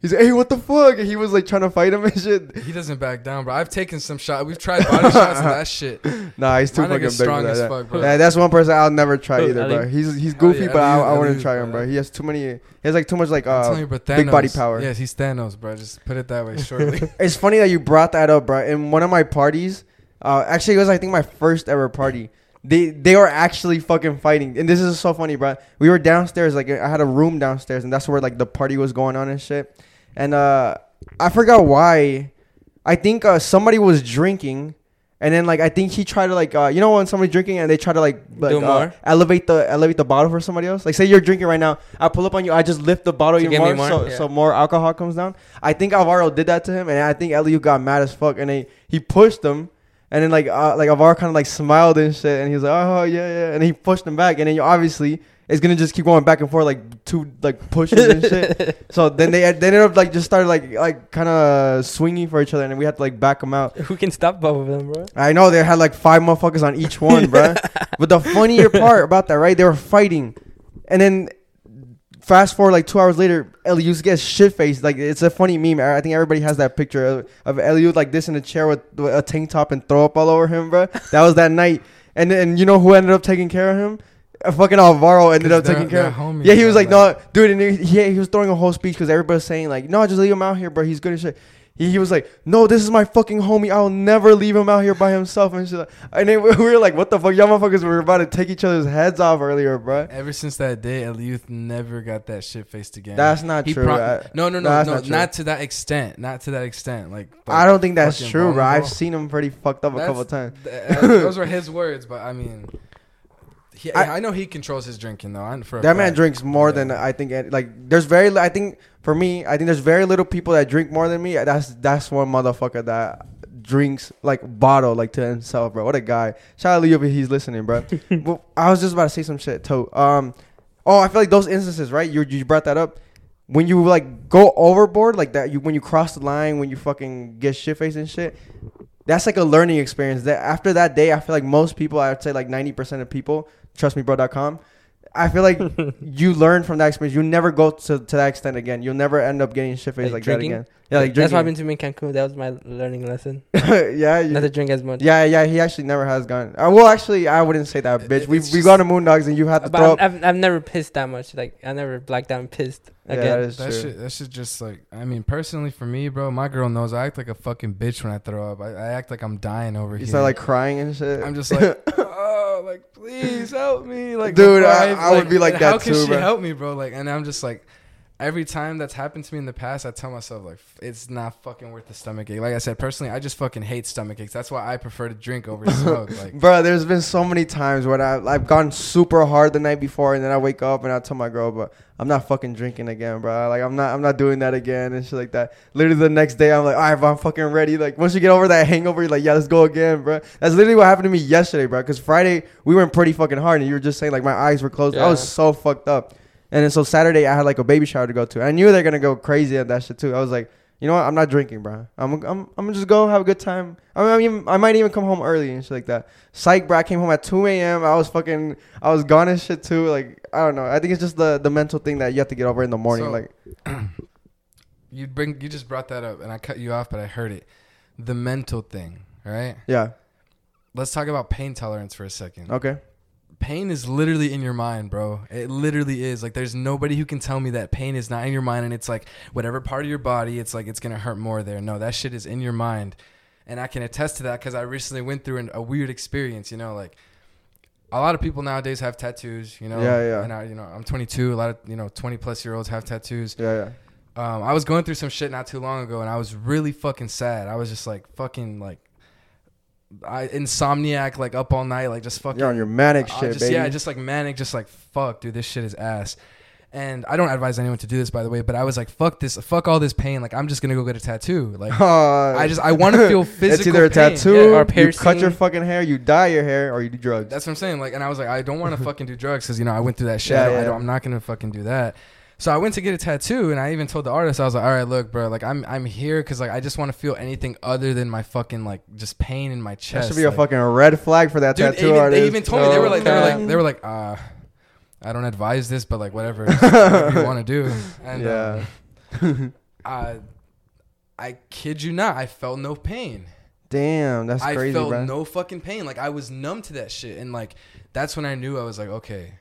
He's like, hey, what the fuck? And he was like trying to fight him and shit. He doesn't back down, bro. I've taken some shots. We've tried body (laughs) shots and that shit. Nah, he's too My fucking big nigga's for strong that. as fuck, bro. Yeah, that's one person I'll never try Who, either, bro. He's he's goofy, yeah, but I, Ali- I wouldn't try him, bro. bro. He has too many. He has like too much like I'm uh. telling you, but big body power. Yes, he's Thanos, bro. Just put it that way shortly. (laughs) It's funny that you brought that up, bro. In one of my parties, uh, actually, it was I think my first ever party. They they were actually fucking fighting, and this is so funny, bro. We were downstairs, like I had a room downstairs, and that's where like the party was going on and shit. And uh, I forgot why. I think uh, somebody was drinking, and then like I think he tried to like uh, you know when somebody's drinking and they try to like, like Do uh, elevate the elevate the bottle for somebody else. Like say you're drinking right now, I pull up on you, I just lift the bottle even more, more? so Yeah. so more alcohol comes down. I think Alvaro did that to him, and I think Eliu got mad as fuck, and he he pushed him, and then like uh, like Alvaro kind of like smiled and shit, and he was like, oh yeah yeah, and he pushed him back, and then you obviously it's gonna just keep going back and forth like two like pushes and shit. (laughs) So then they they ended up like just started like like kind of swinging for each other, and we had to like back them out. (laughs) Who can stop both of them, bro? I know they had like five motherfuckers on each one, bruh. (laughs) But the funnier part about that, right? They were fighting, and then fast forward like two hours later, Eliud gets shit faced. Like it's a funny meme. I think everybody has that picture of, of Eliud like this in a chair with, with a tank top and throw up all over him, bruh. That was that night. And and you know who ended up taking care of him? Uh, fucking Alvaro ended up taking care of. homies, Yeah, he was bro, like, no, dude, and he, he, he was throwing a whole speech because everybody was saying like, no, just leave him out here, bro. He's good as shit. He, he was like, no, this is my fucking homie. I'll never leave him out here by himself and shit. And then (laughs) we were like, what the fuck, y'all motherfuckers were about to take each other's heads off earlier, bro. Ever since that day, Eliud never got that shit faced again. That's not He true. pro- I, no, no, no, that's no, not not, to that extent. Not to that extent. Like, I don't think that's true, bro. I've seen him pretty fucked up a That's- couple times. th- uh, (laughs) those were his words, but I mean, he, I- I, know he controls his drinking though. That man drinks more Yeah. than I think. Like, there's very. I think for me, I think there's very little people that drink more than me. That's that's one motherfucker that drinks like bottle like to himself, bro. What a guy. Shout out to Leo if he's listening, bro. (laughs) well, I was just about to say some shit too. Um, Oh, I feel like those instances, right? You you brought that up. When you like go overboard like that, you when you cross the line, when you fucking get shit faced and shit, that's like a learning experience. That after that day, I feel like most people, I'd say like ninety percent of people, trustmebro.com. I feel like (laughs) you learn from that experience. You never go to, to that extent again. You'll never end up getting shit faced Like like, drinking? that again. Yeah, like drinking. That's what drinking. happened to me in Cancun. That was my learning lesson. (laughs) yeah, you- Not to drink as much. yeah, yeah. He actually never has gone. Uh, well, actually, I wouldn't say that, bitch. We it's we just- gone to Moondogs and you had to throw I've, up. I've, I've never pissed that much. Like I never blacked out and pissed Yeah, that is That true. shit, that shit just like I mean, personally for me, bro, my girl knows I act like a fucking bitch when I throw up. I, I act like I'm dying over You here. start like crying and shit. I'm just like, (laughs) oh, like please help me, like Dude, before I- I would be like and that How can too, she bro. help me, bro? Like, and I'm just like, every time that's happened to me in the past, I tell myself like, it's not fucking worth the stomach ache. Like I said, personally, I just fucking hate stomach aches. That's why I prefer to drink over (laughs) smoke. Like, Bro, there's been so many times when I I've gone super hard the night before, and then I wake up and I tell my girl, but I'm not fucking drinking again, bro. Like I'm not I'm not doing that again and shit like that. Literally the next day, I'm like, all right, bro, I'm fucking ready. Like once you get over that hangover, you're like, yeah, let's go again, bro. That's literally what happened to me yesterday, bro. Because Friday we went pretty fucking hard, and you were just saying like my eyes were closed. I was so fucked up. And then so Saturday I had like a baby shower to go to. I knew they're gonna go crazy at that shit too. I was like, you know what? I'm not drinking, bro. I'm I'm I'm gonna just go have a good time. I mean, I, mean, I might even come home early and shit like that. Psych, bro. I came home at 2 a.m. I was fucking, I was gone and shit too. Like I don't know. I think it's just the the mental thing that you have to get over in the morning. So- like (clears throat) you bring, you just brought that up, and I cut you off, but I heard it. The mental thing, right? yeah, Let's talk about pain tolerance for a second. okay, pain is literally in your mind, bro. It literally is. Like there's nobody who can tell me that pain is not in your mind and it's like whatever part of your body, it's like it's going to hurt more there. No, that shit is in your mind. And I can attest to that cuz I recently went through an, a weird experience, you know, like a lot of people nowadays have tattoos, you know. Yeah, yeah. And I, you know, I'm 22. A lot of, you know, 20 plus year olds have tattoos. yeah, yeah. Um, I was going through some shit not too long ago, and I was really fucking sad. I was just like fucking like, I insomniac, like up all night, like just fucking. You're on your manic I shit, just, baby. Yeah, just like manic, just like fuck, dude, this shit is ass. And I don't advise anyone to do this, by the way. But I was like, fuck this, fuck all this pain. Like I'm just gonna go get a tattoo. Like Uh, (laughs) I just, I want to feel (laughs) physical. it's either a pain. tattoo, Yeah. Or you cut your fucking hair, you dye your hair, or you do drugs. That's what I'm saying. Like, and I was like, I don't want to (laughs) fucking do drugs because you know I went through that shit. Yeah, I I yeah. don't, I'm not gonna fucking do that. So I went to get a tattoo, and I even told the artist, I was like, all right, look, bro, like I'm I'm here because like I just want to feel anything other than my fucking like just pain in my chest." that should be a fucking red flag for that Dude, tattoo even, artist. they even told me they were like they were like they were like uh I don't advise this, but like whatever (laughs) you want to do. And Yeah. um, (laughs) I I kid you not, I felt no pain. Damn, that's I crazy, felt bro. no fucking pain. Like I was numb to that shit, and like that's when I knew I was like, okay,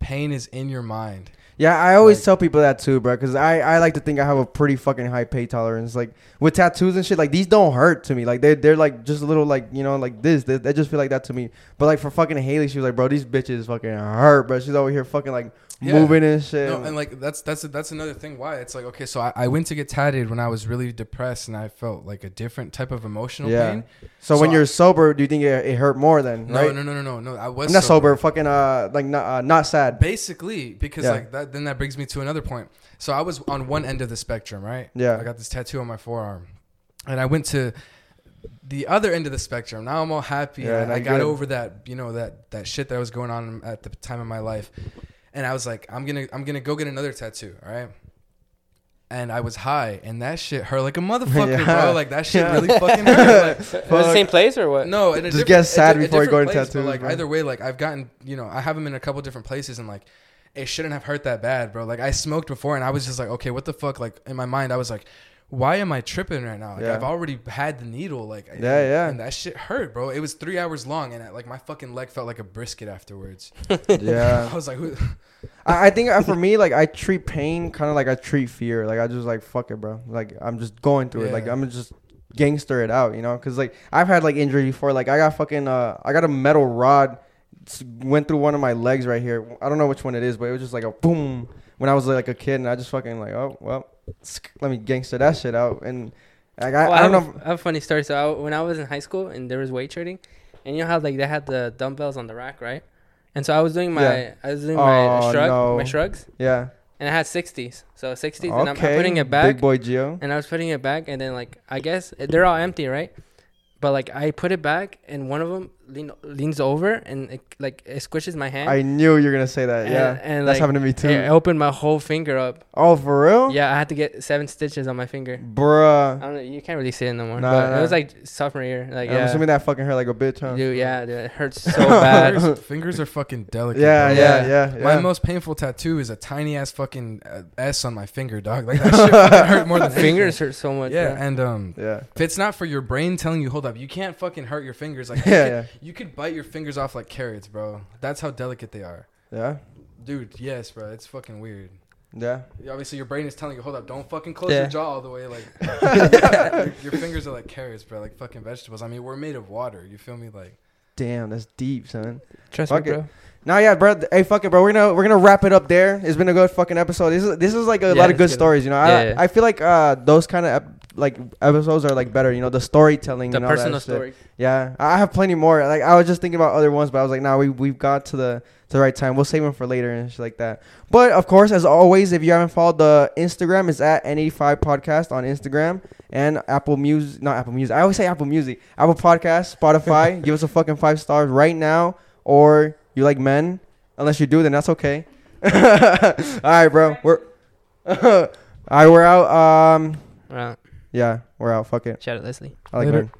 pain is in your mind. Yeah, I always Like- tell people that too, bro. Because I, I like to think I have a pretty fucking high pain tolerance. Like with tattoos and shit, like these don't hurt to me. Like they they're like just a little like you know like this. They, they just feel like that to me. But like for fucking Haley, she was like, bro, these bitches fucking hurt, bro. She's over here fucking like Yeah. moving and shit. No, and like that's that's that's another thing. Why it's like okay, so I, I went to get tatted when I was really depressed, and I felt like a different type of emotional Yeah. pain. so, when so you're sober, do you think it, it hurt more then? No, right? no, no, no, no, no. I was I'm not sober. Fucking uh like not uh, not sad. Basically, because Yeah. like that, then that brings me to another point. So I was on one end of the spectrum, right? Yeah. I got this tattoo on my forearm, and I went to the other end of the spectrum. Now I'm all happy. Yeah, I, I got good. over that, you know, that that shit that was going on at the time of my life, and I was like, I'm gonna I'm gonna go get another tattoo, all right? And I was high, and that shit hurt like a motherfucker, Yeah. bro. Like that shit Yeah. really (laughs) fucking hurt. Like, Was the same place or what? no, Just get sad a di- a before you go but, tattoos, Like bro. either way, like I've gotten, you know, I have them in a couple different places, and like it shouldn't have hurt that bad, bro. Like I smoked before, and I was just like, okay, what the fuck? Like in my mind, I was like, why am I tripping right now? Like Yeah. I've already had the needle, like Yeah, yeah. and that shit hurt, bro. It was three hours long, and like my fucking leg felt like a brisket afterwards. (laughs) yeah. I was like, who? (laughs) I, I think uh, for me, like I treat pain kind of like I treat fear. Like I just like fuck it, bro. Like I'm just going through it. Like I'm just gangster it out, you know? Cause like I've had like injury before. Like I got fucking uh I got a metal rod went through one of my legs right here. I don't know which one it is, but it was just like a boom when I was like a kid, and I just fucking like oh well, let me gangster that shit out. And like, I, Well, I don't have, know. I have a funny story. So I, when I was in high school and there was weight training, and you know how like they had the dumbbells on the rack, right? And so I was doing my Yeah. I was doing my Oh, shrug, no. my shrugs, Yeah. and I had sixties. So sixties, and I'm, I'm putting it back, Big boy Geo. and I was putting it back, and then like I guess they're all empty, right? But like I put it back, and one of them lean, leans over and it, like it squishes my hand. I knew you were gonna say that. and, yeah, and that's like happened to me too. it opened my whole finger up. Oh, for real? Yeah, I had to get seven stitches on my finger. I Bruh. don't know. You can't really see it no more. Nah, but nah. it was like sophomore year. Like I'm yeah, assuming that fucking hurt like a bitch, huh? dude. Yeah, dude, it hurts so (laughs) bad. fingers, fingers are fucking delicate. Yeah, bro. yeah, Yeah. yeah, yeah. My most painful tattoo is a tiny ass fucking uh, S on my finger, dog. (laughs) Like that shit hurt more than (laughs) Fingers hurt so much. Yeah, bro. and um, yeah. if it's not for your brain telling you, hold up, you can't fucking hurt your fingers. Like, you, Yeah, yeah. You could bite your fingers off like carrots, bro. That's how delicate they are, Yeah. dude. Yes, bro. It's fucking weird. Yeah. Obviously, your brain is telling you, hold up, don't fucking close Yeah. your jaw all the way. Like, your, (laughs) (laughs) your fingers are like carrots, bro. Like fucking vegetables. I mean, we're made of water. You feel me? Like, Damn, that's deep, son. Trust Fuck me, it. bro. Nah, yeah, bro. Hey, fuck it, bro. We're gonna we're gonna wrap it up there. It's been a good fucking episode. This is this is like a Yeah, lot of let's good get it. stories. You know, Yeah, I yeah. I feel like uh those kind of ep- like episodes are like better. You know, the storytelling. The and personal shit. story. Yeah, I I have plenty more. Like I was just thinking about other ones, but I was like, nah, we we've got to the to the right time. We'll save them for later and shit like that. But of course, as always, if you haven't followed the Instagram, it's at N85 Podcast on Instagram and Apple Music. Not Apple Music. I always say Apple Music. Apple Podcast, Spotify. (laughs) Give us a fucking five stars right now, or you like men. Unless you do, then that's okay. (laughs) All right, bro. We're (laughs) all right. We're out. Um, Right. Yeah, we're out. Fuck it. Shout out Leslie. I like Later. men.